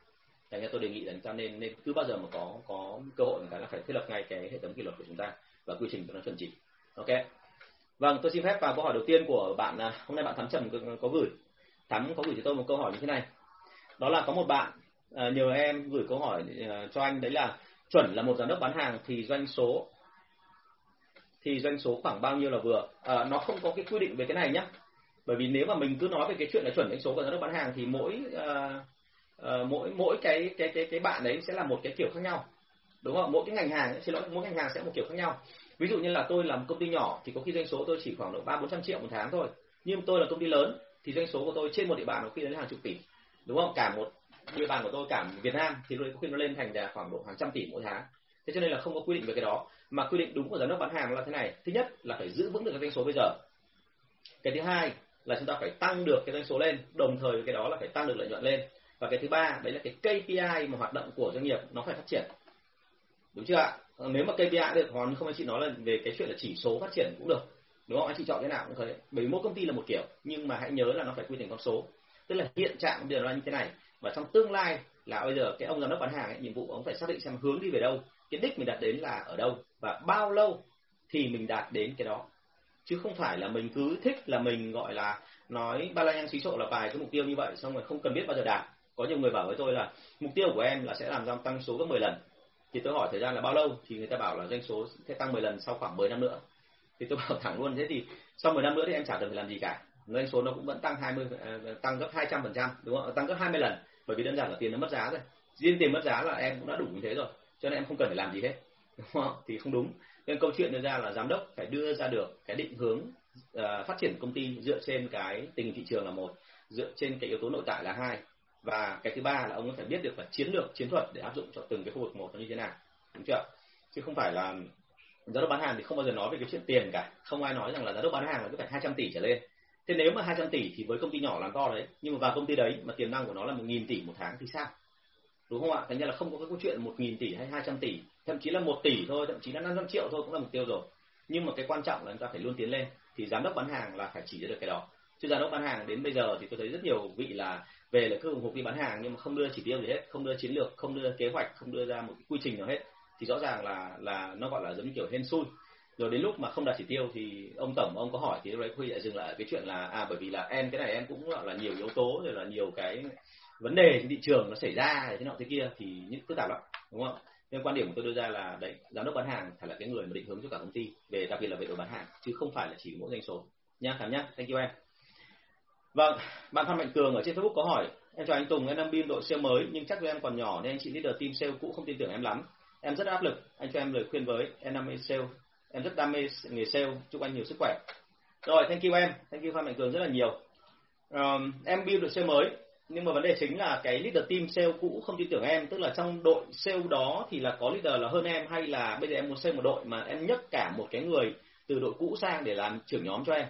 Thành ra tôi đề nghị là chúng ta nên nên cứ bao giờ mà có có cơ hội người ta là phải thiết lập ngay cái hệ thống kỷ luật của chúng ta và quy trình cho nó chuẩn chỉ. Ok. Vâng tôi xin phép vào câu hỏi đầu tiên của bạn à, hôm nay bạn thắm trầm có, có gửi. Thắm có gửi cho tôi một câu hỏi như thế này. Đó là có một bạn ờ, nhờ em gửi câu hỏi ờ, cho anh đấy là chuẩn là một giám đốc bán hàng thì doanh số thì doanh số khoảng bao nhiêu là vừa? À, nó không có cái quy định về cái này nhé bởi vì nếu mà mình cứ nói về cái chuyện là chuẩn doanh số của giám đốc bán hàng thì mỗi à, à, mỗi mỗi cái cái cái cái bạn đấy sẽ là một cái kiểu khác nhau. Đúng không? Mỗi cái ngành hàng xin lỗi mỗi ngành hàng sẽ một kiểu khác nhau. Ví dụ như là tôi làm công ty nhỏ thì có khi doanh số tôi chỉ khoảng độ ba bốn trăm triệu một tháng thôi. Nhưng tôi là công ty lớn thì doanh số của tôi trên một địa bàn có khi đến hàng chục tỷ. Đúng không? Cả một địa bàn của tôi cả Việt Nam thì có khi nó lên thành là khoảng độ hàng trăm tỷ mỗi tháng thế cho nên là không có quy định về cái đó. Mà quy định đúng của giám đốc bán hàng là thế này. Thứ nhất là phải giữ vững được cái doanh số bây giờ. Cái thứ hai là chúng ta phải tăng được cái doanh số lên đồng thời cái đó là phải tăng được lợi nhuận lên. Và cái thứ ba đấy là cái KPI mà hoạt động của doanh nghiệp nó phải phát triển. Đúng chưa ạ? Nếu mà KPI được còn không anh chị nói là về cái chuyện là chỉ số phát triển cũng được. Đúng không? Anh chị chọn cái nào cũng thế. Bởi vì mỗi công ty là một kiểu nhưng mà hãy nhớ là nó phải quy thành con số. Tức là hiện trạng bây giờ nó như thế này. Và trong tương lai là bây giờ cái ông giám đốc bán hàng ấy, nhiệm vụ ông phải xác định xem hướng đi về đâu cái đích mình đạt đến là ở đâu và bao lâu thì mình đạt đến cái đó. Chứ không phải là mình cứ thích là mình, gọi là, nói ba la nhăng xí trộn là vài cái mục tiêu như vậy, xong rồi không cần biết bao giờ đạt. Có nhiều người bảo với tôi là mục tiêu của em là sẽ làm ra tăng số gấp 10 lần. Thì tôi hỏi thời gian là bao lâu? Thì người ta bảo là doanh số sẽ tăng 10 lần sau khoảng 10 năm nữa. Thì tôi bảo thẳng luôn, thế thì sau 10 năm nữa thì em chả cần phải làm gì cả. Doanh số nó cũng vẫn tăng 20 ờ, tăng gấp 200 phần trăm, đúng không? Tăng gấp 20 lần. Bởi vì đơn giản là tiền nó mất giá rồi riêng tiền mất giá là em cũng đã đủ như thế rồi cho nên em không cần phải làm gì hết đúng không? thì không đúng. Nên câu chuyện đưa ra là giám đốc phải đưa ra được cái định hướng uh, phát triển công ty dựa trên cái tình hình thị trường là một dựa trên cái yếu tố nội tại là hai. Và cái thứ ba là ông phải biết được là chiến lược chiến thuật để áp dụng cho từng cái khu vực một nó như thế nào đúng chưa? Chứ không phải là giám đốc bán hàng thì không bao giờ nói về cái chuyện tiền cả. Không ai nói rằng là giám đốc bán hàng là cứ phải 200 tỷ trở lên. Thế nếu mà 200 tỷ thì với công ty nhỏ làm to đấy nhưng mà vào công ty đấy mà tiềm năng của nó là một nghìn tỷ một tháng thì sao? Đúng không ạ? Thành ra là không có cái câu chuyện một nghìn tỷ hay 200 tỷ, thậm chí là một tỷ thôi, thậm chí là 500 triệu thôi cũng là mục tiêu rồi. Nhưng mà cái quan trọng là chúng ta phải luôn tiến lên, thì giám đốc bán hàng là phải chỉ ra được cái đó. Chứ giám đốc bán hàng đến bây giờ thì tôi thấy rất nhiều vị là về là cứ ủng hộ đi bán hàng nhưng mà không đưa chỉ tiêu gì hết, không đưa chiến lược, không đưa kế hoạch, không đưa ra một cái quy trình nào hết. Thì rõ ràng là là nó gọi là giống như kiểu hên xui. Rồi đến lúc mà không đạt chỉ tiêu thì ông tổng ông có hỏi thì lúc đấy huy lại dừng lại cái chuyện là à bởi vì là em, cái này em cũng gọi là nhiều yếu tố, rồi là nhiều cái vấn đề trên thị trường nó xảy ra thế nọ thế kia thì những phức tạp lắm đúng không nên quan điểm của tôi đưa ra là đấy giám đốc bán hàng phải là cái người mà định hướng cho cả công ty về đặc biệt là về đội bán hàng chứ không phải là chỉ mỗi doanh số. Nhá cảm nhá thank you em. Vâng bạn phan mạnh cường ở trên facebook có hỏi em chào anh tùng em đang biên đội sale mới nhưng chắc em còn nhỏ nên anh chị leader team sale cũ không tin tưởng em lắm. Em rất áp lực anh cho em lời khuyên với em đam mê sale em rất đam mê nghề sale chúc anh nhiều sức khỏe. Rồi thank you em thank you phan mạnh cường rất là nhiều. Um, em build được sale mới nhưng mà vấn đề chính là cái leader team sale cũ không tin tưởng em. Tức là trong đội sale đó thì là có leader là hơn em hay là bây giờ em muốn sale một đội mà em nhấc cả một cái người từ đội cũ sang để làm trưởng nhóm cho em?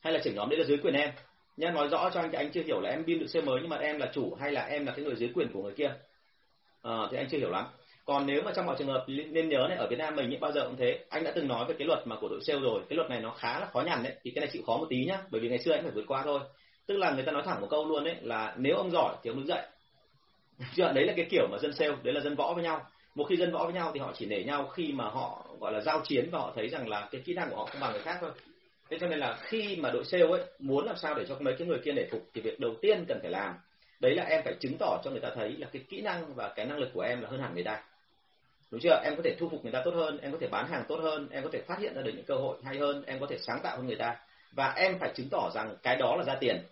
Hay là trưởng nhóm đấy là dưới quyền em? Nha nói rõ cho anh thì anh chưa hiểu là em build được sale mới nhưng mà em là chủ hay là em là cái người dưới quyền của người kia? À, thì anh chưa hiểu lắm. Còn nếu mà trong mọi trường hợp nên nhớ này ở Việt Nam mình những bao giờ cũng thế. Anh đã từng nói về cái luật mà của đội sale rồi. Cái luật này nó khá là khó nhằn đấy thì cái này chịu khó một tí nhá bởi vì ngày xưa anh phải vượt qua thôi tức là người ta nói thẳng một câu luôn đấy là nếu ông giỏi thì ông đứng dậy. Chưa đấy là cái kiểu mà dân sale, đấy là dân võ với nhau. Một khi dân võ với nhau thì họ chỉ nể nhau khi mà họ, gọi là, giao chiến và họ thấy rằng là cái kỹ năng của họ không bằng người khác thôi. Thế cho nên là khi mà đội sale ấy muốn làm sao để cho mấy cái người kia nể phục thì việc đầu tiên cần phải làm, đấy là em phải chứng tỏ cho người ta thấy là cái kỹ năng và cái năng lực của em là hơn hẳn người ta. Đúng chưa? Em có thể thu phục người ta tốt hơn, em có thể bán hàng tốt hơn, em có thể phát hiện ra được những cơ hội hay hơn, em có thể sáng tạo hơn người ta. Và em phải chứng tỏ rằng cái đó là ra tiền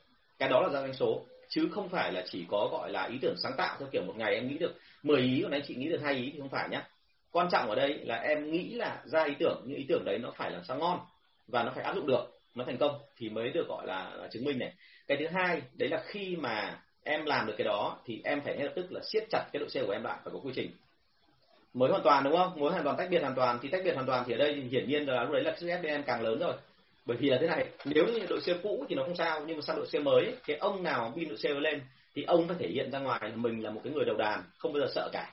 cái đó là ra doanh số chứ không phải là chỉ có gọi là ý tưởng sáng tạo theo kiểu một ngày em nghĩ được 10 ý còn anh chị nghĩ được hai ý thì không phải nhá. Quan trọng ở đây là em nghĩ là ra ý tưởng những ý tưởng đấy nó phải làm sao ngon và nó phải áp dụng được nó thành công thì mới được gọi là, là chứng minh này. Cái thứ hai đấy là khi mà em làm được cái đó thì em phải ngay lập tức là siết chặt cái độ sale của em lại phải có quy trình. Mới hoàn toàn đúng không? Mới hoàn toàn tách biệt hoàn toàn thì tách biệt hoàn toàn thì ở đây thì hiển nhiên là lúc đấy là sức ép em càng lớn rồi bởi vì là thế này nếu như đội xe cũ thì nó không sao nhưng mà sang đội xe mới cái ông nào pin đội xe lên thì ông phải thể hiện ra ngoài là mình là một cái người đầu đàn không bao giờ sợ cả.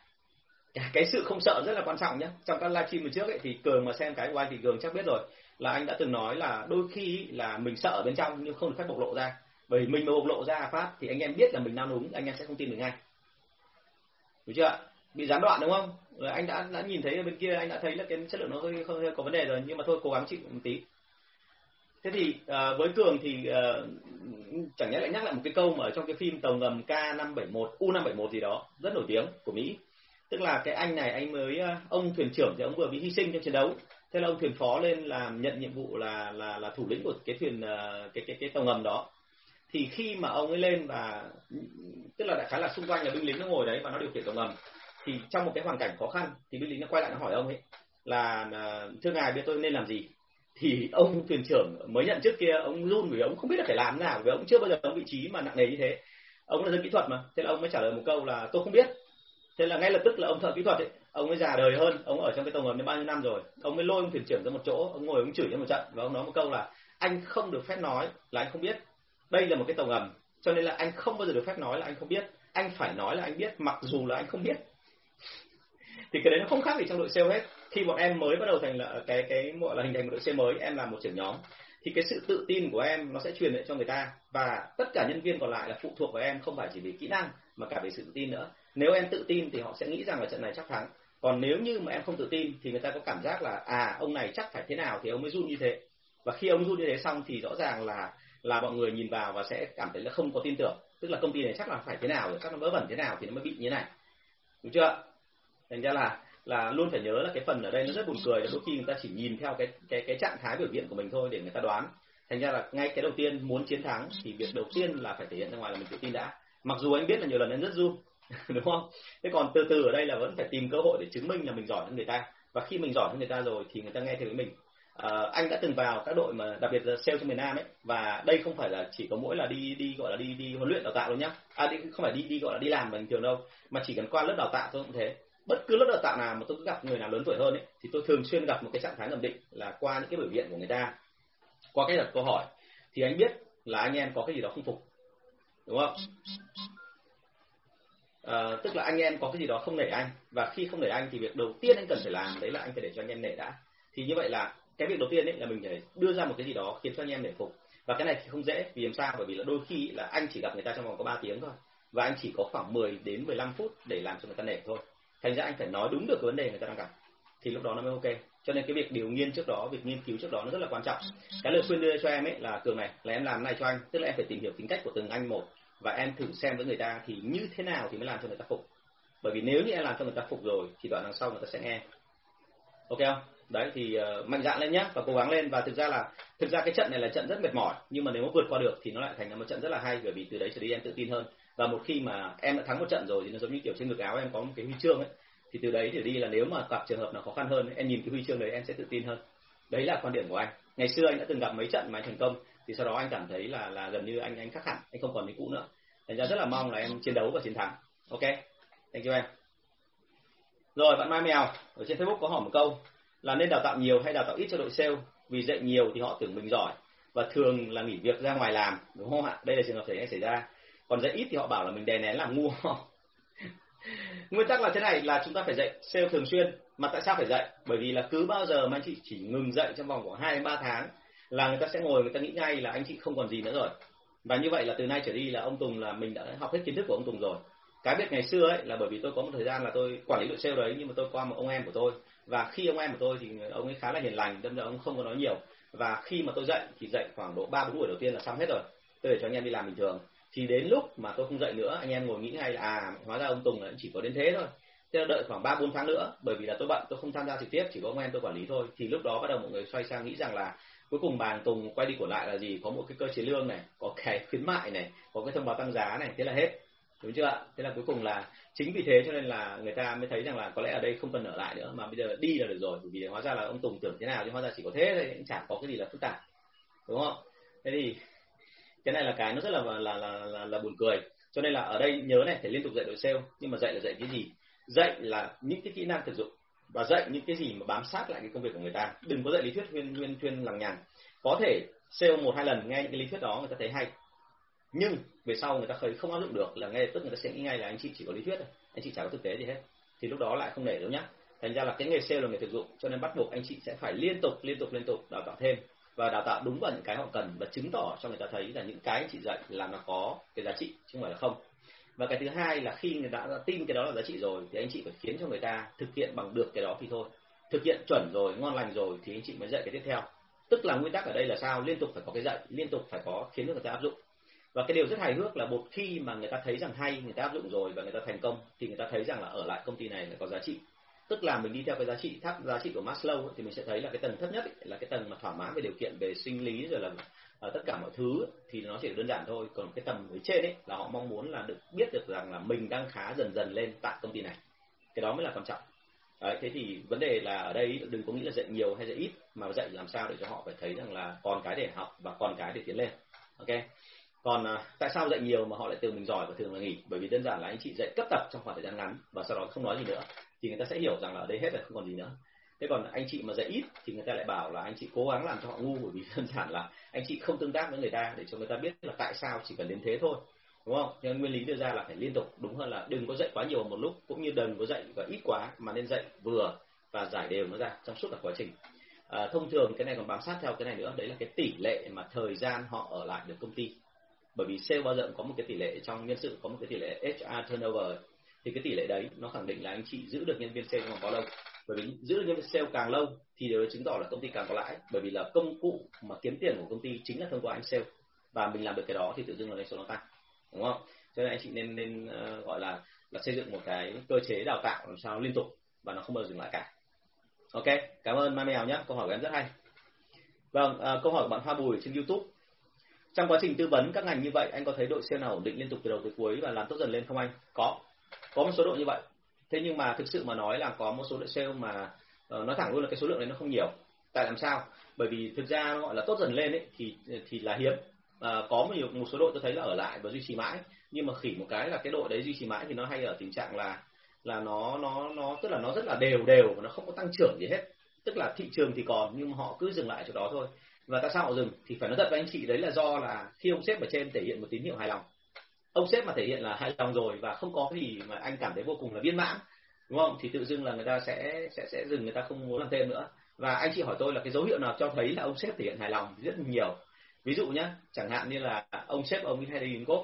Cái sự không sợ rất là quan trọng nhé trong các livestream vừa trước ấy, thì cường mà xem cái quay thì cường chắc biết rồi là anh đã từng nói là đôi khi là mình sợ ở bên trong nhưng không được phép bộc lộ ra. Bởi vì mình mà bộc lộ ra phát thì anh em biết là mình nao đúng anh em sẽ không tin được ngay. Đúng chưa bị gián đoạn đúng không? Rồi anh đã đã nhìn thấy ở bên kia anh đã thấy là cái chất lượng nó hơi, hơi, hơi có vấn đề rồi nhưng mà thôi cố gắng chịu một tí thế thì uh, với cường thì uh, chẳng nhẽ lại nhắc lại một cái câu mà ở trong cái phim tàu ngầm K571 U571 gì đó rất nổi tiếng của Mỹ. Tức là cái anh này anh mới uh, ông thuyền trưởng thì ông vừa bị hy sinh trong chiến đấu. Thế là ông thuyền phó lên làm nhận nhiệm vụ là là là thủ lĩnh của cái thuyền uh, cái cái cái tàu ngầm đó. Thì khi mà ông ấy lên và tức là đại khái là xung quanh là binh lính nó ngồi đấy và nó điều khiển tàu ngầm thì trong một cái hoàn cảnh khó khăn thì binh lính nó quay lại nó hỏi ông ấy là thưa ngài biết tôi nên làm gì? Thì ông thuyền trưởng mới nhận trước kia, ông run vì ông không biết là phải làm thế nào, vì ông chưa bao giờ ông vị trí mà nặng nề như thế. Ông là dân kỹ thuật mà, thế là ông mới trả lời một câu là, tôi không biết. Thế là ngay lập tức là ông thợ kỹ thuật ấy, ông ấy già đời hơn, ông ở trong cái tàu ngầm đến bao nhiêu năm rồi. Ông mới lôi ông thuyền trưởng ra một chỗ, ông ngồi ông chửi cho một trận và ông nói một câu là, anh không được phép nói là anh không biết. Đây là một cái tàu ngầm, cho nên là anh không bao giờ được phép nói là anh không biết. Anh phải nói là anh biết, mặc dù là anh không biết. Thì cái đấy nó không khác gì trong đội sale hết khi bọn em mới bắt đầu thành là, cái cái gọi là hình thành một đội xe mới, em là một trưởng nhóm, thì cái sự tự tin của em nó sẽ truyền lại cho người ta. Và tất cả nhân viên còn lại là phụ thuộc vào em, không phải chỉ vì kỹ năng mà cả về sự tự tin nữa. Nếu em tự tin thì họ sẽ nghĩ rằng là trận này chắc thắng. Còn nếu như mà em không tự tin thì người ta có cảm giác là à ông này chắc phải thế nào thì ông mới run như thế. Và khi ông run như thế xong thì rõ ràng là là mọi người nhìn vào và sẽ cảm thấy là không có tin tưởng. Tức là công ty này chắc là phải thế nào, chắc nó vớ vẩn thế nào thì nó mới bị như thế này. Đúng chưa? Thành ra là là luôn phải nhớ là cái phần ở đây nó rất buồn cười là đôi khi người ta chỉ nhìn theo cái cái cái trạng thái biểu hiện của mình thôi để người ta đoán. Thành ra là ngay cái đầu tiên muốn chiến thắng thì việc đầu tiên là phải thể hiện ra ngoài là mình tự tin đã. Mặc dù anh biết là nhiều lần anh rất run đúng không? Thế còn từ từ ở đây là vẫn phải tìm cơ hội để chứng minh là mình giỏi hơn người ta. Và khi mình giỏi hơn người ta rồi thì người ta nghe theo ý mình. À, anh đã từng vào các đội mà đặc biệt là sale trong miền Nam ấy và đây không phải là chỉ có mỗi là đi đi gọi là đi đi huấn luyện đào tạo đâu nhá. À đi, không phải đi đi gọi là đi làm bình thường đâu mà chỉ cần qua lớp đào tạo thôi cũng thế bất cứ lớp đào tạo nào mà tôi cứ gặp người nào lớn tuổi hơn ấy thì tôi thường xuyên gặp một cái trạng thái thẩm định là qua những cái biểu hiện của người ta. Qua cái đặt câu hỏi thì anh biết là anh em có cái gì đó không phục đúng không? À, tức là anh em có cái gì đó không nể anh và khi không nể anh thì việc đầu tiên anh cần phải làm đấy là anh phải để cho anh em nể đã. Thì như vậy là cái việc đầu tiên ấy là mình phải đưa ra một cái gì đó khiến cho anh em nể phục. Và cái này thì không dễ vì làm sao? Bởi vì là đôi khi là anh chỉ gặp người ta trong vòng có 3 tiếng thôi và anh chỉ có khoảng 10 đến 15 phút để làm cho người ta nể thôi thành ra anh phải nói đúng được cái vấn đề người ta đang gặp thì lúc đó nó mới ok. Cho nên cái việc điều nghiên trước đó việc nghiên cứu trước đó nó rất là quan trọng. Cái lời khuyên đưa cho em ấy là cường này là em làm này cho anh tức là em phải tìm hiểu tính cách của từng anh một và em thử xem với người ta thì như thế nào thì mới làm cho người ta phục. Bởi vì nếu như em làm cho người ta phục rồi thì đoạn đằng sau người ta sẽ nghe. Ok không? Đấy thì uh, mạnh dạn lên nhé và cố gắng lên. Và thực ra là thực ra cái trận này là trận rất mệt mỏi nhưng mà nếu mà vượt qua được thì nó lại thành một trận rất là hay bởi vì từ đấy trở đi em tự tin hơn và một khi mà em đã thắng một trận rồi thì nó giống như kiểu trên ngực áo em có một cái huy chương ấy. Thì từ đấy trở đi là nếu mà gặp trường hợp nào khó khăn hơn em nhìn cái huy chương đấy em sẽ tự tin hơn. Đấy là quan điểm của anh. Ngày xưa anh đã từng gặp mấy trận mà anh thành công, thì sau đó anh cảm thấy là là gần như anh anh khác hẳn, anh không còn như cũ nữa. Thành ra rất là mong là em chiến đấu và chiến thắng. Ok? Thank you em. Rồi, bạn mai mèo, ở trên facebook có hỏi một câu là nên đào tạo nhiều hay đào tạo ít cho đội sale? Vì dạy nhiều thì họ tưởng mình giỏi và thường là nghỉ việc ra ngoài làm, đúng không ạ? Đây là trường hợp xảy xảy ra còn dạy ít thì họ bảo là mình đè nén làm ngu. Nguyên tắc là thế này, là chúng ta phải dạy sale thường xuyên. Mà tại sao phải dạy? Bởi vì là cứ bao giờ mà anh chị chỉ ngừng dạy trong vòng khoảng hai đến ba tháng là người ta sẽ ngồi, người ta nghĩ ngay là anh chị không còn gì nữa rồi. Và như vậy là từ nay trở đi là ông Tùng là mình đã học hết kiến thức của ông Tùng rồi. Cái biết ngày xưa ấy là bởi vì tôi có một thời gian là tôi quản lý đội sale đấy, nhưng mà tôi qua một ông em của tôi. Và khi ông em của tôi thì ông ấy khá là hiền lành, đâm ra ông không có nói nhiều. Và khi mà tôi dạy thì dạy khoảng độ ba bốn buổi đầu tiên là xong hết rồi. Tôi để cho anh em đi làm bình thường thì đến lúc mà tôi không dạy nữa, anh em ngồi nghĩ ngay là à hóa ra ông Tùng là chỉ có đến thế thôi. Thế là đợi khoảng ba, bốn tháng nữa, bởi vì là tôi bận, tôi không tham gia trực tiếp, chỉ có ông em tôi quản lý thôi. Thì lúc đó bắt đầu mọi người xoay sang nghĩ rằng là cuối cùng bà Tùng quay đi của lại là gì? Có một cái cơ chế lương này, có cái khuyến mại này, có cái thông báo tăng giá này, thế là hết. Đúng chưa ạ? Thế là cuối cùng là chính vì thế cho nên là người ta mới thấy rằng là có lẽ ở đây không cần ở lại nữa, mà bây giờ đi là được rồi. Bởi vì hóa ra là ông Tùng tưởng thế nào, nhưng hóa ra chỉ có thế thôi, cũng chẳng có cái gì là phức tạp. Đúng không thế thì cái này là cái nó rất là là là là, là buồn cười. Cho nên là ở đây nhớ này phải liên tục dạy đội sale. Nhưng mà dạy là dạy cái gì? Dạy là những cái kỹ năng thực dụng. Và dạy những cái gì mà bám sát lại cái công việc của người ta. Đừng có dạy lý thuyết huyên huyên thuyên lằng nhằng. Có thể sale một hai lần nghe những cái lý thuyết đó người ta thấy hay. Nhưng về sau người ta khởi không áp dụng được là ngay tức người ta sẽ nghĩ ngay là anh chị chỉ có lý thuyết thôi. Anh chị chả có thực tế gì hết. Thì lúc đó lại không để đâu nhá. Thành ra là cái nghề sale là nghề thực dụng. Cho nên bắt buộc anh chị sẽ phải liên tục liên tục liên tục đào tạo thêm và đào tạo đúng vào những cái họ cần và chứng tỏ cho người ta thấy là những cái anh chị dạy là nó có cái giá trị, chứ không phải là không. Và cái thứ hai là khi người ta đã tin cái đó là giá trị rồi thì anh chị phải khiến cho người ta thực hiện bằng được cái đó thì thôi. Thực hiện chuẩn rồi, ngon lành rồi thì anh chị mới dạy cái tiếp theo. Tức là nguyên tắc ở đây là sao? Liên tục phải có cái dạy, liên tục phải có khiến người ta áp dụng. Và cái điều rất hài hước là một khi mà người ta thấy rằng hay, người ta áp dụng rồi và người ta thành công thì người ta thấy rằng là ở lại công ty này là có giá trị tức là mình đi theo cái giá trị tháp giá trị của Maslow thì mình sẽ thấy là cái tầng thấp nhất là cái tầng mà thỏa mãn về điều kiện về sinh lý rồi là uh, tất cả mọi thứ thì nó chỉ đơn giản thôi. Còn cái tầng dưới trên ấy là họ mong muốn là được biết được rằng là mình đang khá dần dần lên tại công ty này. Cái đó mới là quan trọng. Đấy, thế thì vấn đề là ở đây đừng có nghĩ là dạy nhiều hay dạy ít mà dạy làm sao để cho họ phải thấy rằng là còn cái để học và còn cái để tiến lên. Ok? Còn à, tại sao dạy nhiều mà họ lại tưởng mình giỏi và thường là nghỉ? Bởi vì đơn giản là anh chị dạy cấp tập trong khoảng thời gian ngắn và sau đó không nói gì nữa thì người ta sẽ hiểu rằng là ở đây hết rồi không còn gì nữa. Thế còn anh chị mà dạy ít thì người ta lại bảo là anh chị cố gắng làm cho họ ngu bởi vì đơn giản là anh chị không tương tác với người ta để cho người ta biết là tại sao chỉ cần đến thế thôi đúng không? Nhưng nguyên lý đưa ra là phải liên tục đúng hơn là đừng có dạy quá nhiều một lúc cũng như đừng có dạy và ít quá mà nên dạy vừa và giải đều nó ra trong suốt cả quá trình. À, thông thường cái này còn bám sát theo cái này nữa đấy là cái tỷ lệ mà thời gian họ ở lại được công ty. Bởi vì sale bao giờ cũng có một cái tỷ lệ trong nhân sự có một cái tỷ lệ HR turnover thì cái tỷ lệ đấy nó khẳng định là anh chị giữ được nhân viên sale trong bao lâu? Bởi vì giữ được nhân viên sale càng lâu thì điều đó chứng tỏ là công ty càng có lãi. Bởi vì là công cụ mà kiếm tiền của công ty chính là thông qua anh sale. Và mình làm được cái đó thì tự dưng là doanh số nó tăng đúng không? Cho nên anh chị nên nên uh, gọi là là xây dựng một cái cơ chế đào tạo làm sao liên tục và nó không bao giờ dừng lại cả. Ok cảm ơn mai mèo nhé câu hỏi của em rất hay. Vâng uh, câu hỏi của bạn hoa bùi trên youtube. Trong quá trình tư vấn các ngành như vậy anh có thấy đội sale nào ổn định liên tục từ đầu tới cuối và làm tốt dần lên không anh? Có có một số đội như vậy. Thế nhưng mà thực sự mà nói là có một số đội sale mà uh, nói thẳng luôn là cái số lượng đấy nó không nhiều. Tại làm sao? Bởi vì thực ra gọi là tốt dần lên ấy thì thì là hiếm. À, có một nhiều một số đội tôi thấy là ở lại và duy trì mãi. Nhưng mà khỉ một cái là cái đội đấy duy trì mãi thì nó hay ở tình trạng là là nó nó nó tức là nó rất là đều đều và nó không có tăng trưởng gì hết. Tức là thị trường thì còn nhưng mà họ cứ dừng lại chỗ đó thôi. Và tại sao họ dừng? Thì phải nói thật với anh chị đấy là do là khi ông sếp ở trên thể hiện một tín hiệu hài lòng ông sếp mà thể hiện là hài lòng rồi và không có cái gì mà anh cảm thấy vô cùng là viên mãn, đúng không? Thì tự dưng là người ta sẽ sẽ sẽ dừng, người ta không muốn làm thêm nữa. Và anh chị hỏi tôi là cái dấu hiệu nào cho thấy là ông sếp thể hiện hài lòng rất nhiều? Ví dụ nhé chẳng hạn như là ông sếp ông hay đi golf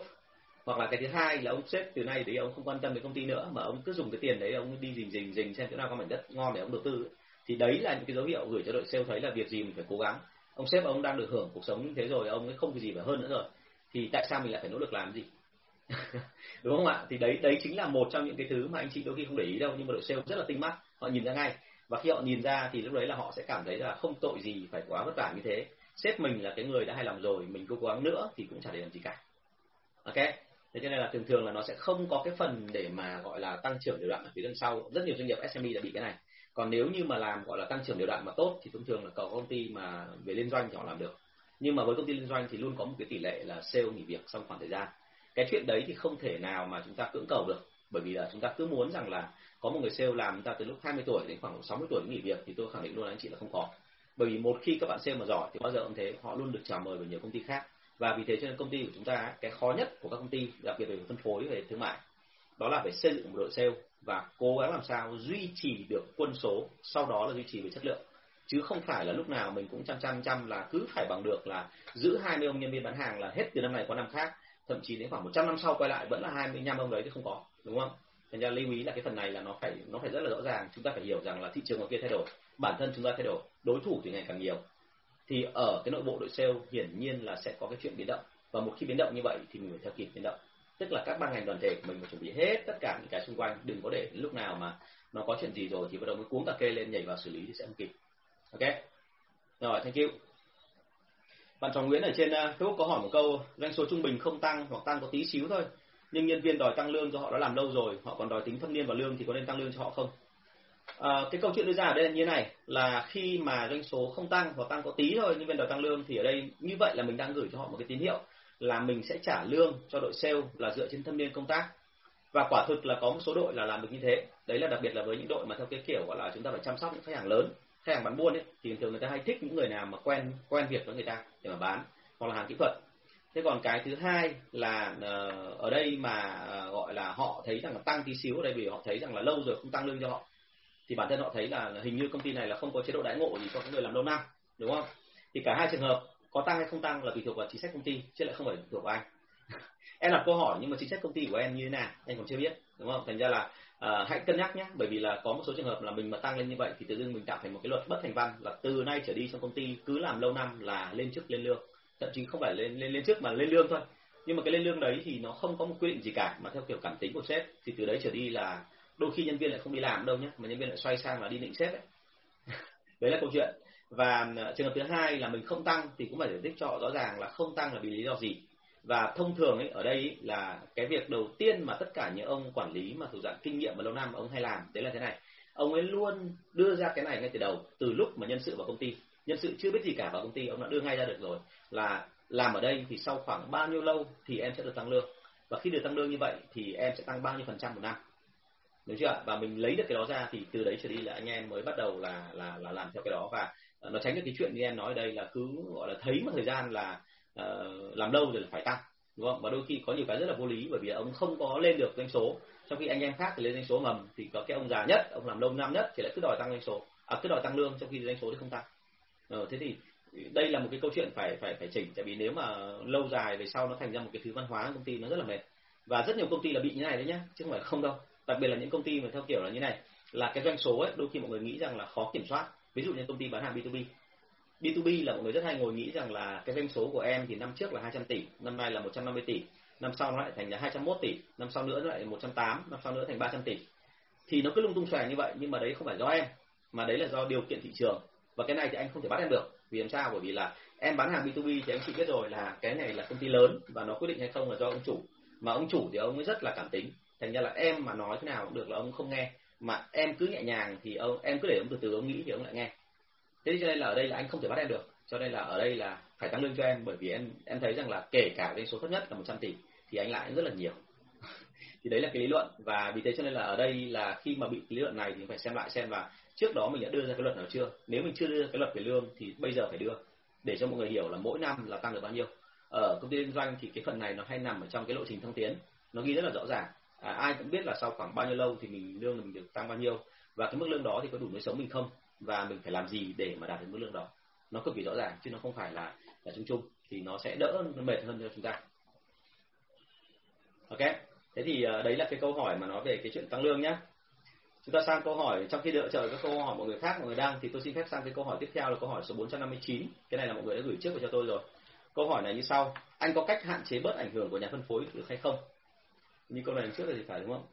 hoặc là cái thứ hai là ông sếp từ nay đấy ông không quan tâm đến công ty nữa, mà ông cứ dùng cái tiền đấy ông đi rình rình rình xem chỗ nào có mảnh đất ngon để ông đầu tư thì đấy là những cái dấu hiệu gửi cho đội sale thấy là việc gì mình phải cố gắng. Ông sếp ông đang được hưởng cuộc sống như thế rồi, ông ấy không cái gì phải hơn nữa rồi. Thì tại sao mình lại phải nỗ lực làm gì? Đúng không ạ? Thì đấy đấy chính là một trong những cái thứ mà anh chị đôi khi không để ý đâu, nhưng mà đội sale rất là tinh mắt, họ nhìn ra ngay. Và khi họ nhìn ra thì lúc đấy là họ sẽ cảm thấy là không tội gì phải quá vất vả như thế. Sếp mình là cái người đã hài lòng rồi, mình cố gắng nữa thì cũng chả để làm gì cả. Ok? Thế cho nên là thường thường là nó sẽ không có cái phần để mà gọi là tăng trưởng đều đặn ở phía đằng sau. Rất nhiều doanh nghiệp SME đã bị cái này. Còn nếu như mà làm gọi là tăng trưởng đều đặn mà tốt thì thông thường là có công ty mà về liên doanh thì họ làm được. Nhưng mà với công ty liên doanh thì luôn có một cái tỷ lệ là sale nghỉ việc trong khoảng thời gian cái chuyện đấy thì không thể nào mà chúng ta cưỡng cầu được. Bởi vì là chúng ta cứ muốn rằng là có một người sale làm chúng ta từ lúc 20 tuổi đến khoảng 60 tuổi nghỉ việc thì tôi khẳng định luôn anh chị là không có. Bởi vì một khi các bạn sale mà giỏi thì bao giờ cũng thế, họ luôn được chào mời bởi nhiều công ty khác. Và vì thế cho nên công ty của chúng ta, cái khó nhất của các công ty, đặc biệt về phân phối về thương mại, đó là phải xây dựng một đội sale và cố gắng làm sao duy trì được quân số, sau đó là duy trì về chất lượng. Chứ không phải là lúc nào mình cũng chăm chăm chăm là cứ phải bằng được là giữ 20 ông nhân viên bán hàng là hết từ năm này qua năm khác thậm chí đến khoảng 100 năm sau quay lại vẫn là 25 ông đấy thì không có, đúng không? Thành ra lưu ý là cái phần này là nó phải nó phải rất là rõ ràng. Chúng ta phải hiểu rằng là thị trường ở kia thay đổi, bản thân chúng ta thay đổi, đối thủ thì ngày càng nhiều. Thì ở cái nội bộ đội sale hiển nhiên là sẽ có cái chuyện biến động. Và một khi biến động như vậy thì mình phải theo kịp biến động. Tức là các ban ngành đoàn thể của mình phải chuẩn bị hết tất cả những cái xung quanh, đừng có để lúc nào mà nó có chuyện gì rồi thì bắt đầu mới cuống cả kê lên nhảy vào xử lý thì sẽ không kịp. Ok? Rồi, thank you bạn Trọng Nguyễn ở trên ờ, Facebook có hỏi một câu doanh số trung bình không tăng hoặc tăng có tí xíu thôi nhưng nhân viên đòi tăng lương cho họ đã làm lâu rồi họ còn đòi tính thâm niên vào lương thì có nên tăng lương cho họ không? À, cái câu chuyện đưa ra ở đây là như này là khi mà doanh số không tăng hoặc tăng có tí thôi nhưng bên đòi tăng lương thì ở đây như vậy là mình đang gửi cho họ một cái tín hiệu là mình sẽ trả lương cho đội sale là dựa trên thâm niên công tác. Và quả thực là có một số đội là làm được như thế. Đấy là đặc biệt là với những đội mà theo cái kiểu gọi là chúng ta phải chăm sóc những khách hàng lớn khách hàng bán buôn ấy, thì thường người ta hay thích những người nào mà quen quen việc với người ta để mà bán, hoặc là hàng kỹ thuật. Thế còn cái thứ hai là ờ, ở đây mà ờ, gọi là họ thấy rằng là tăng tí xíu ở đây vì họ thấy rằng là lâu rồi không tăng lương cho họ, thì bản thân họ thấy là hình như công ty này là không có chế độ đãi ngộ gì cho những người làm lâu năm đúng không? Thì cả hai trường hợp có tăng hay không tăng là tùy thuộc vào chính sách công ty, chứ lại không phải tùy thuộc vào anh. Em đặt câu hỏi nhưng mà chính sách công ty của em như thế nào, anh còn chưa biết, đúng không? Thành ra là à, hãy cân nhắc nhé bởi vì là có một số trường hợp là mình mà tăng lên như vậy thì tự dưng mình tạo thành một cái luật bất thành văn là từ nay trở đi trong công ty cứ làm lâu năm là lên chức lên lương. Thậm chí không phải lên lên lên trước mà lên lương thôi. Nhưng mà cái lên lương đấy thì nó không có một quy định gì cả mà theo kiểu cảm tính của sếp thì từ đấy trở đi là đôi khi nhân viên lại không đi làm đâu nhé mà nhân viên lại xoay sang là đi định sếp đấy đấy là câu chuyện. Và ờ, trường hợp thứ hai là mình không tăng thì cũng phải giải thích cho họ rõ ràng là không tăng là vì lý do gì và thông thường ấy ở đây ấy, là cái việc đầu tiên mà tất cả những ông quản lý mà thuộc dạng kinh nghiệm và lâu năm ông hay làm đấy là thế này. Ông ấy luôn đưa ra cái này ngay từ đầu từ lúc mà nhân sự vào công ty. Nhân sự chưa biết gì cả vào công ty ông đã đưa ngay ra được rồi. Là làm ở đây thì sau khoảng bao nhiêu lâu thì em sẽ được tăng lương. Và khi được tăng lương như vậy thì em sẽ tăng bao nhiêu phần trăm một năm. Đúng chưa và mình lấy được cái đó ra thì từ đấy trở đi là anh em mới bắt đầu là là là làm theo cái đó. Và à, nó tránh được cái chuyện như em nói ở đây là cứ gọi là thấy một thời gian là uh, làm lâu rồi là phải tăng đúng không? Và đôi khi có nhiều cái rất là vô lý bởi vì ông không có lên được doanh số. Trong khi anh em khác thì lên doanh số ngầm thì có cái ông già nhất ông làm lâu năm nhất thì lại cứ đòi tăng doanh số. À cứ đòi tăng lương trong khi doanh số thì không tăng. Ờ, thế thì đây là một cái câu chuyện phải phải phải chỉnh. Tại vì nếu mà lâu dài về sau nó thành ra một cái thứ văn hóa công ty nó rất là mệt. Và rất nhiều công ty là bị như này đấy nhá chứ không phải không đâu. Đặc biệt là những công ty mà theo kiểu là như này là cái doanh số ấy đôi khi mọi người nghĩ rằng là khó kiểm soát. Ví dụ như công ty bán hàng B2B B2B là mọi người rất hay ngồi nghĩ rằng là cái doanh số của em thì năm trước là 200 tỷ năm nay là 150 tỷ năm sau nó lại thành là 201 tỷ năm sau nữa nó lại 108, năm sau nữa thành 300 tỷ. Thì nó cứ lung tung xòe như vậy nhưng mà đấy không phải do em mà đấy là do điều kiện thị trường. Và cái này thì anh không thể bắt em được. Vì làm sao? Bởi vì là em bán hàng B2B thì anh chị biết rồi là cái này là công ty lớn và nó quyết định hay không là do ông chủ. Mà ông chủ thì ông ấy rất là cảm tính. Thành ra là em mà nói thế nào cũng được là ông không nghe. Mà em cứ nhẹ nhàng thì ông em cứ để ông từ từ ông nghĩ thì ông lại nghe thế cho nên là ở đây là anh không thể bắt em được. Cho nên là ở đây là phải tăng lương cho em bởi vì em em thấy rằng là kể cả doanh số thấp nhất là 100 tỷ thì anh lại rất là nhiều. Thì đấy là cái lý luận. Và vì thế cho nên là ở đây là khi mà bị lý luận này thì phải xem lại xem là trước đó mình đã đưa ra cái luật nào chưa. Nếu mình chưa đưa cái luật về lương thì bây giờ phải đưa. Để cho mọi người hiểu là mỗi năm là tăng được bao nhiêu. Ở công ty kinh doanh thì cái phần này nó hay nằm ở trong cái lộ trình thăng tiến. Nó ghi rất là rõ ràng. À, ai cũng biết là sau khoảng bao nhiêu lâu thì mình lương mình được tăng bao nhiêu. Và cái mức lương đó thì có đủ nuôi sống mình không? Và mình phải làm gì để mà đạt được mức lương đó. Nó cực kỳ rõ ràng, chứ nó không phải là là chung chung, thì nó sẽ đỡ nó mệt hơn cho chúng ta. Ok, thế thì ờ, đấy là cái câu hỏi mà nói về cái chuyện tăng lương nhé chúng ta sang câu hỏi, trong khi đợi chờ các câu hỏi mọi người khác, mọi người đang, thì tôi xin phép sang cái câu hỏi tiếp theo là câu hỏi số 459 cái này là mọi người đã gửi trước về cho tôi rồi. Câu hỏi này như sau. Anh có cách hạn chế bớt ảnh hưởng của nhà phân phối được hay không? Như câu này trước là thì phải, đúng không?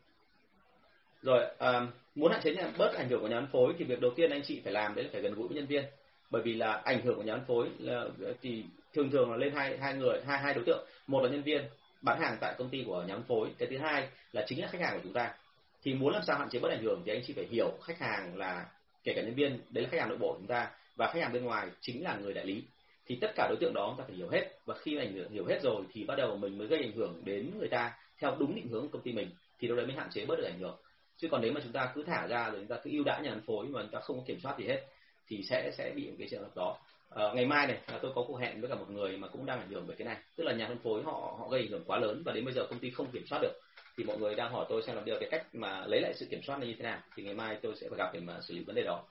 Rồi à, muốn hạn chế nhà, bớt ảnh hưởng của nhà phân phối thì việc đầu tiên anh chị phải làm đấy là phải gần gũi với nhân viên. Bởi vì là ảnh hưởng của nhà phân phối là thì thường thường là lên hai hai người hai hai đối tượng. Một là nhân viên bán hàng tại công ty của nhà phân phối cái thứ hai là chính là khách hàng của chúng ta. Thì muốn làm sao hạn chế bớt ảnh hưởng thì anh chị phải hiểu khách hàng là kể cả nhân viên đấy là khách hàng nội bộ của chúng ta và khách hàng bên ngoài chính là người đại lý. Thì tất cả đối tượng đó chúng ta phải hiểu hết và khi ảnh hưởng hiểu hết rồi thì bắt đầu mình mới gây ảnh hưởng đến người ta theo đúng định hướng của công ty mình thì đâu đấy mới hạn chế bớt được ảnh hưởng chứ còn nếu mà chúng ta cứ thả ra rồi chúng ta cứ ưu đãi nhà phân phối mà chúng ta không có kiểm soát gì hết thì sẽ sẽ bị một cái trường hợp đó. À, ngày mai này à, tôi có cuộc hẹn với cả một người mà cũng đang ảnh hưởng bởi cái này. Tức là nhà phân phối họ họ gây ảnh hưởng quá lớn và đến bây giờ công ty không kiểm soát được. Thì mọi người đang hỏi tôi xem là điều cái cách mà lấy lại sự kiểm soát này như thế nào. Thì ngày mai tôi sẽ phải gặp để mà xử lý vấn đề đó.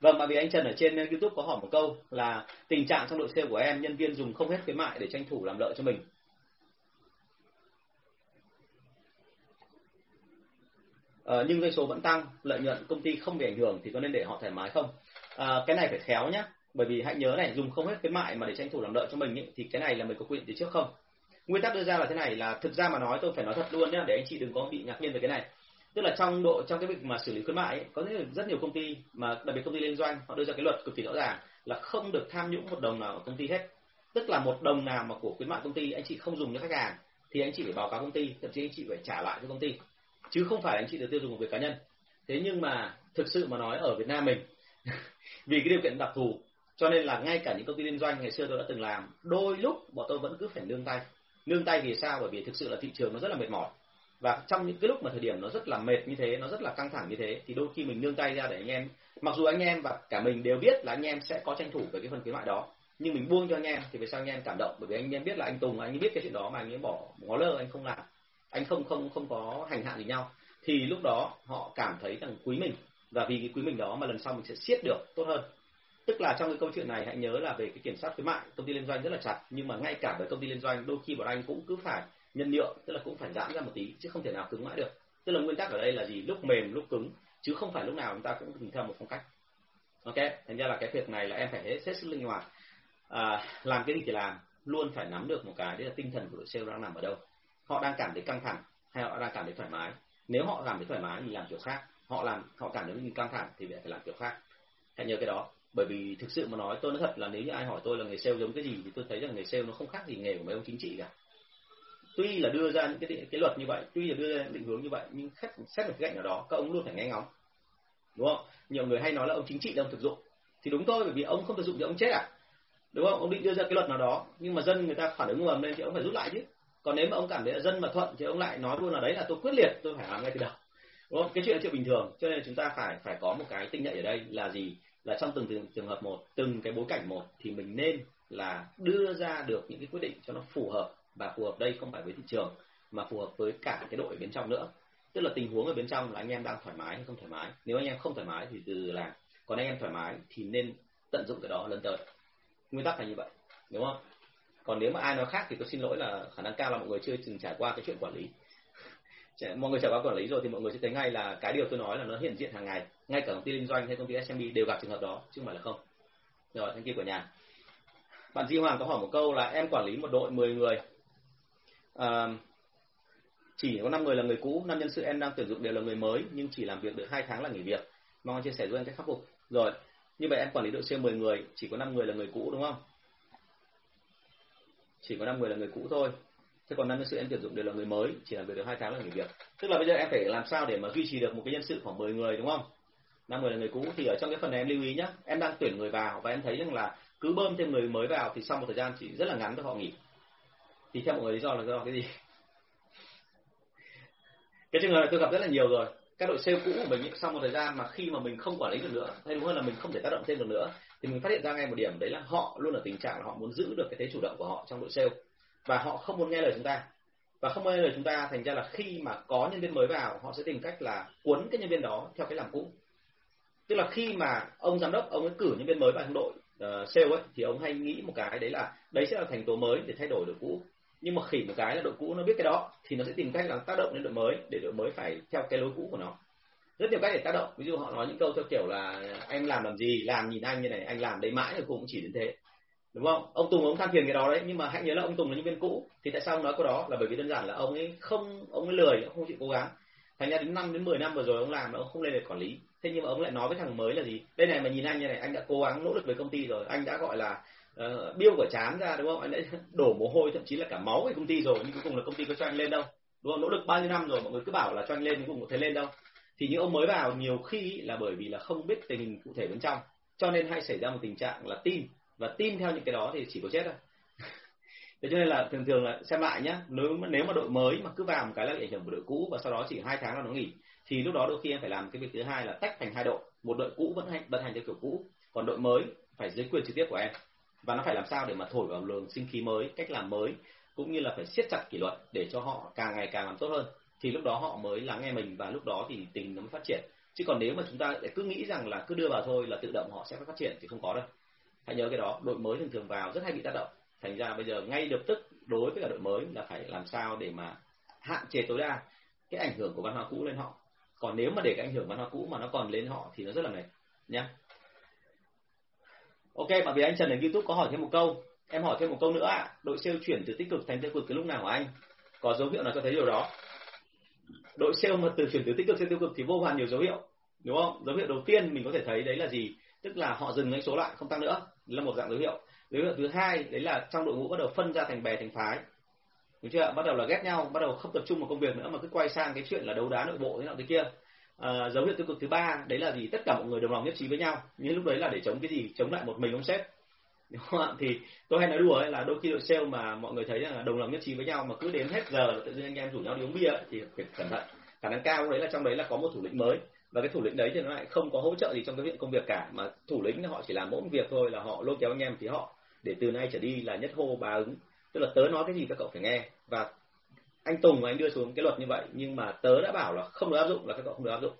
Vâng mà vì anh Trần ở trên uh, YouTube có hỏi một câu là tình trạng trong đội sale của em nhân viên dùng không hết khuyến mại để tranh thủ làm lợi cho mình. À, nhưng doanh số vẫn tăng lợi nhuận công ty không bị ảnh hưởng thì có nên để họ thoải mái không? À, cái này phải khéo nhá bởi vì hãy nhớ này dùng không hết khuyến mại mà để tranh thủ làm lợi cho mình ý, thì cái này là mình có quy định từ trước không? Nguyên tắc đưa ra là thế này là thực ra mà nói tôi phải nói thật luôn nhé, để anh chị đừng có bị ngạc nhiên về cái này. Tức là trong độ trong cái việc mà xử lý khuyến mại ấy, có rất nhiều công ty mà đặc biệt công ty liên doanh họ đưa ra cái luật cực kỳ rõ ràng là không được tham nhũng một đồng nào ở công ty hết. Tức là một đồng nào mà của khuyến mại công ty anh chị không dùng cho khách hàng thì anh chị phải báo cáo công ty thậm chí anh chị phải trả lại cho công ty chứ không phải anh chị được tiêu dùng của việc cá nhân. Thế nhưng mà thực sự mà nói ở Việt Nam mình, vì cái điều kiện đặc thù, cho nên là ngay cả những công ty liên doanh ngày xưa tôi đã từng làm, đôi lúc bọn tôi vẫn cứ phải nương tay. Nương tay vì sao? Bởi vì thực sự là thị trường nó rất là mệt mỏi. Và trong những cái lúc mà thời điểm nó rất là mệt như thế, nó rất là căng thẳng như thế, thì đôi khi mình nương tay ra để anh em, mặc dù anh em và cả mình đều biết là anh em sẽ có tranh thủ về cái phần khuyến mại đó, nhưng mình buông cho anh em thì về sao anh em cảm động. Bởi vì anh em biết là anh Tùng, anh ấy biết cái chuyện đó mà anh ấy bỏ ngó lơ anh không làm anh không không không có hành hạ gì nhau thì lúc đó họ cảm thấy rằng quý mình. Và vì cái quý mình đó mà lần sau mình sẽ siết được tốt hơn. Tức là trong cái câu chuyện này hãy nhớ là về cái kiểm soát khuyến mại công ty liên doanh rất là chặt. Nhưng mà ngay cả với công ty liên doanh đôi khi bọn anh cũng cứ phải nhân nhượng tức là cũng phải giãn ra một tí chứ không thể nào cứng mãi được. Tức là nguyên tắc ở đây là gì? Lúc mềm lúc cứng chứ không phải lúc nào chúng ta cũng tìm theo một phong cách. Ok? Thành ra là cái việc này là em phải hết, hết sức linh hoạt. À, làm cái gì thì làm luôn phải nắm được một cái đấy là tinh thần của đội sale đang nằm ở đâu họ đang cảm thấy căng thẳng hay họ đang cảm thấy thoải mái? Nếu họ cảm thấy thoải mái thì làm kiểu khác. Họ làm, họ cảm thấy mình căng thẳng thì phải làm kiểu khác. Hãy nhớ cái đó. Bởi vì thực sự mà nói, tôi nói thật là nếu như ai hỏi tôi là nghề sale giống cái gì thì tôi thấy rằng nghề sale nó không khác gì nghề của mấy ông chính trị cả. Tuy là đưa ra những cái cái luật như vậy, tuy là đưa ra những định hướng như vậy, nhưng khách xét một cái cạnh nào đó, các ông luôn phải nghe ngóng. Đúng không? Nhiều người hay nói là ông chính trị là ông thực dụng. Thì đúng thôi, bởi vì ông không thực dụng thì ông chết à? Đúng không? Ông định đưa ra cái luật nào đó, nhưng mà dân người ta phản ứng ngầm lên thì ông phải rút lại chứ còn nếu mà ông cảm thấy là dân mà thuận thì ông lại nói luôn là đấy là tôi quyết liệt, tôi phải làm ngay từ đầu. Đúng không? Cái chuyện là chuyện bình thường, cho nên chúng ta phải phải có một cái tinh nhạy ở đây là gì? Là trong từng từng trường hợp một, từng cái bối cảnh một thì mình nên là đưa ra được những cái quyết định cho nó phù hợp và phù hợp đây không phải với thị trường mà phù hợp với cả cái đội ở bên trong nữa. Tức là tình huống ở bên trong là anh em đang thoải mái hay không thoải mái. Nếu anh em không thoải mái thì từ làm còn anh em thoải mái thì nên tận dụng cái đó lần tới. Nguyên tắc là như vậy, đúng không? Còn nếu mà ai nói khác thì tôi xin lỗi là khả năng cao là mọi người chưa từng trải qua cái chuyện quản lý mọi người trải qua quản lý rồi thì mọi người sẽ thấy ngay là cái điều tôi nói là nó hiện diện hàng ngày ngay cả công ty kinh doanh hay công ty SMB đều gặp trường hợp đó chứ không phải là không rồi thanh kia của nhà bạn Di Hoàng có hỏi một câu là em quản lý một đội 10 người à, chỉ có 5 người là người cũ, năm nhân sự em đang tuyển dụng đều là người mới nhưng chỉ làm việc được hai tháng là nghỉ việc. Mong anh chia sẻ giúp em cách khắc phục. Rồi, như vậy em quản lý đội sale 10 người, chỉ có 5 người là người cũ đúng không? Chỉ có 5 người là người cũ thôi. Thế còn năm nhân sự em tuyển dụng đều là người mới, chỉ làm việc được hai tháng là nghỉ việc. Tức là bây giờ em phải làm sao để mà duy trì được một cái nhân sự khoảng 10 người đúng không? năm người là người cũ thì ở trong cái phần này em lưu ý nhé, em đang tuyển người vào và em thấy rằng là cứ bơm thêm người mới vào thì sau một thời gian chỉ rất là ngắn cho họ nghỉ. Thì theo mọi người lý do là do cái gì? cái trường hợp này tôi gặp rất là nhiều rồi các đội sale cũ của mình sau một thời gian mà khi mà mình không quản lý được nữa hay đúng hơn là mình không thể tác động thêm được nữa thì mình phát hiện ra ngay một điểm đấy là họ luôn ở tình trạng là họ muốn giữ được cái thế chủ động của họ trong đội sale. Và họ không muốn nghe lời chúng ta. Và không nghe lời chúng ta thành ra là khi mà có nhân viên mới vào họ sẽ tìm cách là cuốn cái nhân viên đó theo cái làm cũ. Tức là khi mà ông giám đốc ông ấy cử nhân viên mới vào trong đội uh, sale ấy thì ông hay nghĩ một cái đấy là đấy sẽ là thành tố mới để thay đổi đội cũ. Nhưng mà khỉ một cái là đội cũ nó biết cái đó thì nó sẽ tìm cách là tác động lên đội mới để đội mới phải theo cái lối cũ của nó rất nhiều cách để tác động. Ví dụ họ nói những câu theo kiểu là anh làm làm gì làm nhìn anh như này anh làm đấy mãi rồi cũng chỉ đến thế. Đúng không? Ông Tùng ông than phiền cái đó đấy nhưng mà hãy nhớ là ông Tùng là nhân viên cũ. Thì tại sao ông nói câu đó? Là bởi vì đơn giản là ông ấy không ông ấy lười ông không chịu cố gắng. Thành ra đến năm đến 10 năm vừa rồi ông làm mà ông không lên được quản lý. Thế nhưng mà ông lại nói với thằng mới là gì? Đây này mà nhìn anh như này anh đã cố gắng nỗ lực với công ty rồi. Anh đã gọi là uh, biêu của chán ra đúng không? Anh đã đổ mồ hôi thậm chí là cả máu về công ty rồi nhưng cuối cùng là công ty có cho anh lên đâu? Đúng không? Nỗ lực bao nhiêu năm rồi mọi người cứ bảo là cho anh lên cuối cùng có thấy lên đâu? Thì những ông mới vào nhiều khi là bởi vì là không biết tình hình cụ thể bên trong, cho nên hay xảy ra một tình trạng là tin. Và tin theo những cái đó thì chỉ có chết thôi. Thế cho nên là thường thường là xem lại nhá, nếu mà nếu mà đội mới mà cứ vào một cái là bị ảnh hưởng của đội cũ và sau đó chỉ hai tháng là nó nghỉ, thì lúc đó đôi khi em phải làm cái việc thứ hai là tách thành hai đội. Một đội cũ vẫn hành, vận hành theo kiểu cũ, còn đội mới phải dưới quyền trực tiếp của em. Và nó phải làm sao để mà thổi vào luồng sinh khí mới, cách làm mới, cũng như là phải siết chặt kỷ luật để cho họ càng ngày càng làm tốt hơn thì lúc đó họ mới lắng nghe mình và lúc đó thì tình nó mới phát triển. Chứ còn nếu mà chúng ta cứ nghĩ rằng là cứ đưa vào thôi là tự động họ sẽ phát triển thì không có đâu. Hãy nhớ cái đó, đội mới thường thường vào rất hay bị tác động. Thành ra bây giờ ngay lập tức đối với cả đội mới là phải làm sao để mà hạn chế tối đa cái ảnh hưởng của văn hóa cũ lên họ. Còn nếu mà để cái ảnh hưởng văn hóa cũ mà nó còn lên họ thì nó rất là mệt, nhá. Ok bởi vì anh Trần ở YouTube có hỏi thêm một câu. Em hỏi thêm một câu nữa ạ. Đội sale chuyển từ tích cực thành tiêu cực cái lúc nào của anh? Có dấu hiệu nào cho thấy điều đó? Đội sale mà từ chuyển từ tích cực sang tiêu cực thì vô vàn nhiều dấu hiệu đúng không? Dấu hiệu đầu tiên mình có thể thấy đấy là gì? Tức là họ dừng doanh số lại không tăng nữa. Là một dạng dấu hiệu. Dấu hiệu thứ hai đấy là trong đội ngũ bắt đầu phân ra thành bè thành phái. Đúng chưa? Bắt đầu là ghét nhau bắt đầu không tập trung vào công việc nữa mà cứ quay sang cái chuyện là đấu đá nội bộ thế nào thế kia. À, dấu hiệu tiêu cực thứ ba đấy là gì? Tất cả mọi người đồng lòng nhất trí với nhau. Nhưng lúc đấy là để chống cái gì? Chống lại một mình ông sếp đúng không ạ? Thì tôi hay nói đùa ấy là đôi khi đội sale mà mọi người thấy là đồng lòng nhất trí với nhau mà cứ đến hết giờ tự nhiên anh em rủ nhau đi uống bia thì phải cẩn thận. Khả năng cao đấy là trong đấy là có một thủ lĩnh mới. Và cái thủ lĩnh đấy thì nó lại không có hỗ trợ gì trong cái việc công việc cả, mà thủ lĩnh họ chỉ làm mỗi một việc thôi là họ lôi kéo anh em thì họ để từ nay trở đi là nhất hô ba ứng. Tức là tớ nói cái gì các cậu phải nghe. Và anh Tùng và anh đưa xuống cái luật như vậy, nhưng mà tớ đã bảo là không được áp dụng là các cậu không được áp dụng.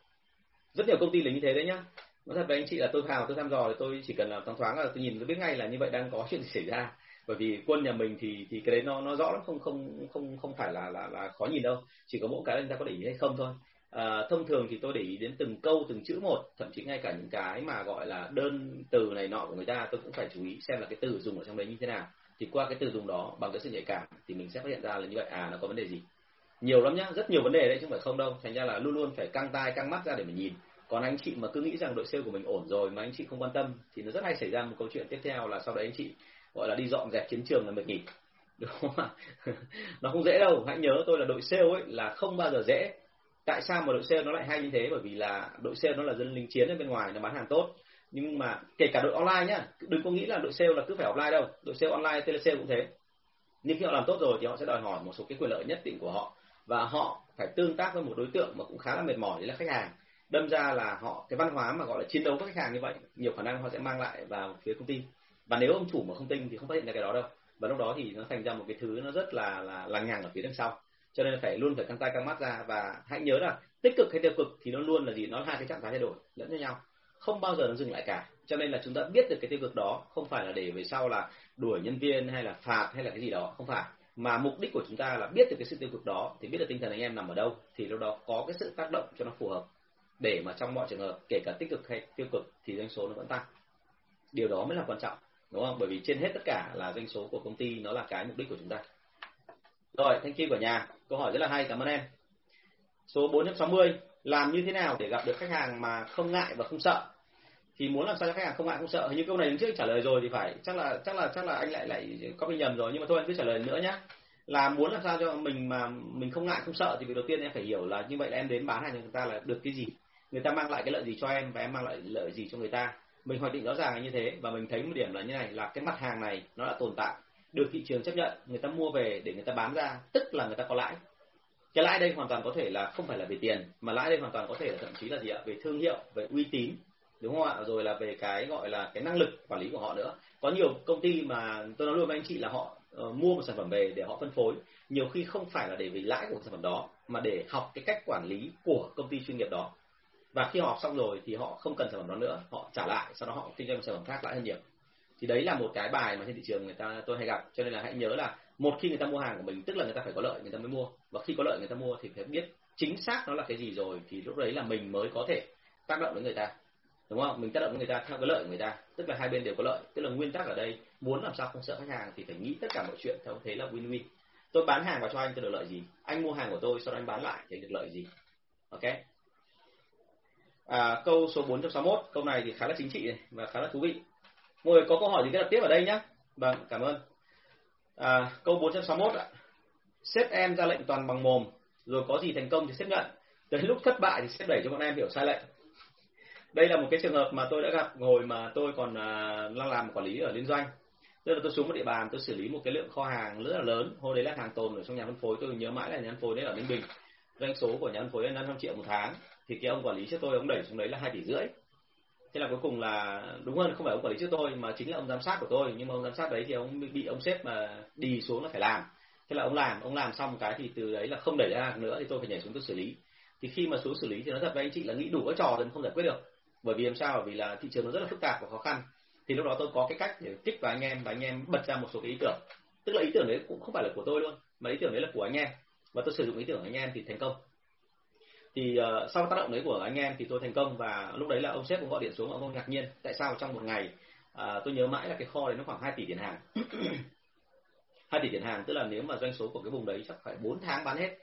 Rất nhiều công ty là như thế đấy nhá nói thật với anh chị là tôi vào tôi thăm dò thì tôi chỉ cần là thoáng thoáng là tôi nhìn tôi biết ngay là như vậy đang có chuyện gì xảy ra. Bởi vì quân nhà mình thì thì cái đấy nó nó rõ lắm không không không không phải là là là khó nhìn đâu. Chỉ có mỗi cái anh ta có để ý hay không thôi. À, thông thường thì tôi để ý đến từng câu từng chữ một thậm chí ngay cả những cái mà gọi là đơn từ này nọ của người ta tôi cũng phải chú ý xem là cái từ dùng ở trong đấy như thế nào. Thì qua cái từ dùng đó bằng cái sự nhạy cảm thì mình sẽ phát hiện ra là như vậy à nó có vấn đề gì. Nhiều lắm nhá rất nhiều vấn đề đấy chứ không phải không đâu. Thành ra là luôn luôn phải căng tai căng mắt ra để mình nhìn còn anh chị mà cứ nghĩ rằng đội sale của mình ổn rồi mà anh chị không quan tâm thì nó rất hay xảy ra một câu chuyện tiếp theo là sau đấy anh chị, gọi là đi dọn dẹp chiến trường là mệt nghỉ. Đúng không ạ? Nó không dễ đâu. Hãy nhớ tôi là đội sale ấy là không bao giờ dễ. Tại sao mà đội sale nó lại hay như thế? Bởi vì là đội sale nó là dân lính chiến ở bên ngoài, nó bán hàng tốt. Nhưng mà kể cả đội online nhá, đừng có nghĩ là đội sale là cứ phải offline đâu. Đội sale online telesale cũng thế. Nhưng khi họ làm tốt rồi thì họ sẽ đòi hỏi một số cái quyền lợi nhất định của họ. Và họ phải tương tác với một đối tượng mà cũng khá là mệt mỏi, đấy là khách hàng đâm ra là họ, cái văn hóa mà gọi là chiến đấu với khách hàng như vậy, nhiều khả năng họ sẽ mang lại vào phía công ty. Và nếu ông chủ mà không tinh thì không phát hiện ra cái đó đâu. Và lúc đó thì nó thành ra một cái thứ nó rất là là lằng nhằng ở phía đằng sau. Cho nên phải luôn phải căng tay căng mắt ra. Và hãy nhớ là tích cực hay tiêu cực thì nó luôn là gì? Nó là hai cái trạng thái thay đổi, lẫn với nhau. Không bao giờ nó dừng lại cả. Cho nên là chúng ta biết được cái tiêu cực đó không phải là để về sau là đuổi nhân viên hay là phạt hay là cái gì đó, không phải. Mà mục đích của chúng ta là biết được cái sự tiêu cực đó, thì biết được tinh thần anh em nằm ở đâu, thì lúc đó có cái sự tác động cho nó phù hợp để mà trong mọi trường hợp, kể cả tích cực hay tiêu cực, thì doanh số nó vẫn tăng. Điều đó mới là quan trọng, đúng không? Bởi vì trên hết tất cả là doanh số của công ty nó là cái mục đích của chúng ta. Rồi thank you của nhà. Câu hỏi rất là hay, cảm ơn em. Số 460 làm như thế nào để gặp được khách hàng mà không ngại và không sợ? Thì muốn làm sao cho khách hàng không ngại, không sợ? Hình như câu này đứng trước trả lời rồi thì phải. Chắc là chắc là chắc là anh lại lại có bị nhầm rồi, nhưng mà thôi anh cứ trả lời nữa nhé là muốn làm sao cho mình mà mình không ngại, không sợ thì việc đầu tiên em phải hiểu là như vậy là em đến bán hàng cho người ta là được cái gì? Người ta mang lại cái lợi gì cho em và em mang lại lợi gì cho người ta? Mình hoạch định rõ ràng là như thế và mình thấy một điểm là như này là cái mặt hàng này nó đã tồn tại được thị trường chấp nhận người ta mua về để người ta bán ra tức là người ta có lãi. Cái lãi đây hoàn toàn có thể là không phải là về tiền mà lãi đây hoàn toàn có thể là thậm chí là gì ạ? Về thương hiệu về uy tín đúng không ạ? Rồi là về cái gọi là cái năng lực quản lý của họ nữa. Có nhiều công ty mà tôi nói luôn với anh chị là họ uh, mua một sản phẩm về để họ phân phối. Nhiều khi không phải là để vì lãi của sản phẩm đó mà để học cái cách quản lý của công ty chuyên nghiệp đó và khi họ học xong rồi thì họ không cần sản phẩm đó nữa, họ trả lại, sau đó họ kinh doanh sản phẩm khác lại hơn nhiều. Thì đấy là một cái bài mà trên thị trường người ta, tôi hay gặp, cho nên là hãy nhớ là một khi người ta mua hàng của mình, tức là người ta phải có lợi, người ta mới mua. Và khi có lợi người ta mua thì phải biết chính xác nó là cái gì rồi thì lúc đấy là mình mới có thể tác động đến người ta. Đúng không? Mình tác động đến người ta, theo cái lợi của người ta. Tức là hai bên đều có lợi, tức là nguyên tắc ở đây, muốn làm sao không sợ khách hàng thì phải nghĩ tất cả mọi chuyện theo thế là win win tôi bán hàng vào cho anh tôi được lợi gì? Anh mua hàng của tôi, sau đó anh bán lại thì được lợi gì? Ok? À, câu số 461 câu này thì khá là chính trị và khá là thú vị. Mọi người có câu hỏi gì cứ đặt tiếp ở đây nhé vâng cảm ơn. À, câu 461 ạ. Sếp em ra lệnh toàn bằng mồm rồi có gì thành công thì sếp nhận. Tới lúc thất bại thì sếp đẩy cho bọn em hiểu sai lệnh đây là một cái trường hợp mà tôi đã gặp hồi mà tôi còn à, đang làm quản lý ở liên doanh. Tức là tôi xuống một địa bàn tôi xử lý một cái lượng kho hàng rất là lớn. Hôm đấy là hàng tồn ở trong nhà phân phối tôi nhớ mãi là nhà phân phối đấy ở ninh bình. Doanh số của nhà phân phối là 500 triệu một tháng thì cái ông quản lý trước tôi ông đẩy xuống đấy là hai tỷ rưỡi. Thế là cuối cùng là đúng hơn không phải ông quản lý trước tôi mà chính là ông giám sát của tôi. Nhưng mà ông giám sát đấy thì ông bị, ông sếp mà đi xuống là phải làm. Thế là ông làm ông làm xong cái thì từ đấy là không đẩy ra nữa thì tôi phải nhảy xuống tôi xử lý. Thì khi mà xuống xử lý thì nó thật với anh chị là nghĩ đủ các trò thì không giải quyết được. Bởi vì làm sao? Bởi vì là thị trường nó rất là phức tạp và khó khăn. Thì lúc đó tôi có cái cách để kích vào anh em và anh em bật ra một số cái ý tưởng. Tức là ý tưởng đấy cũng không phải là của tôi luôn mà ý tưởng đấy là của anh em. Và tôi sử dụng ý tưởng của anh em thì thành công thì uh, sau tác động đấy của anh em thì tôi thành công và lúc đấy là ông sếp cũng gọi điện xuống ông ngạc nhiên tại sao trong một ngày uh, tôi nhớ mãi là cái kho đấy nó khoảng 2 tỷ tiền hàng. 2 tỷ tiền hàng tức là nếu mà doanh số của cái vùng đấy chắc phải 4 tháng bán hết.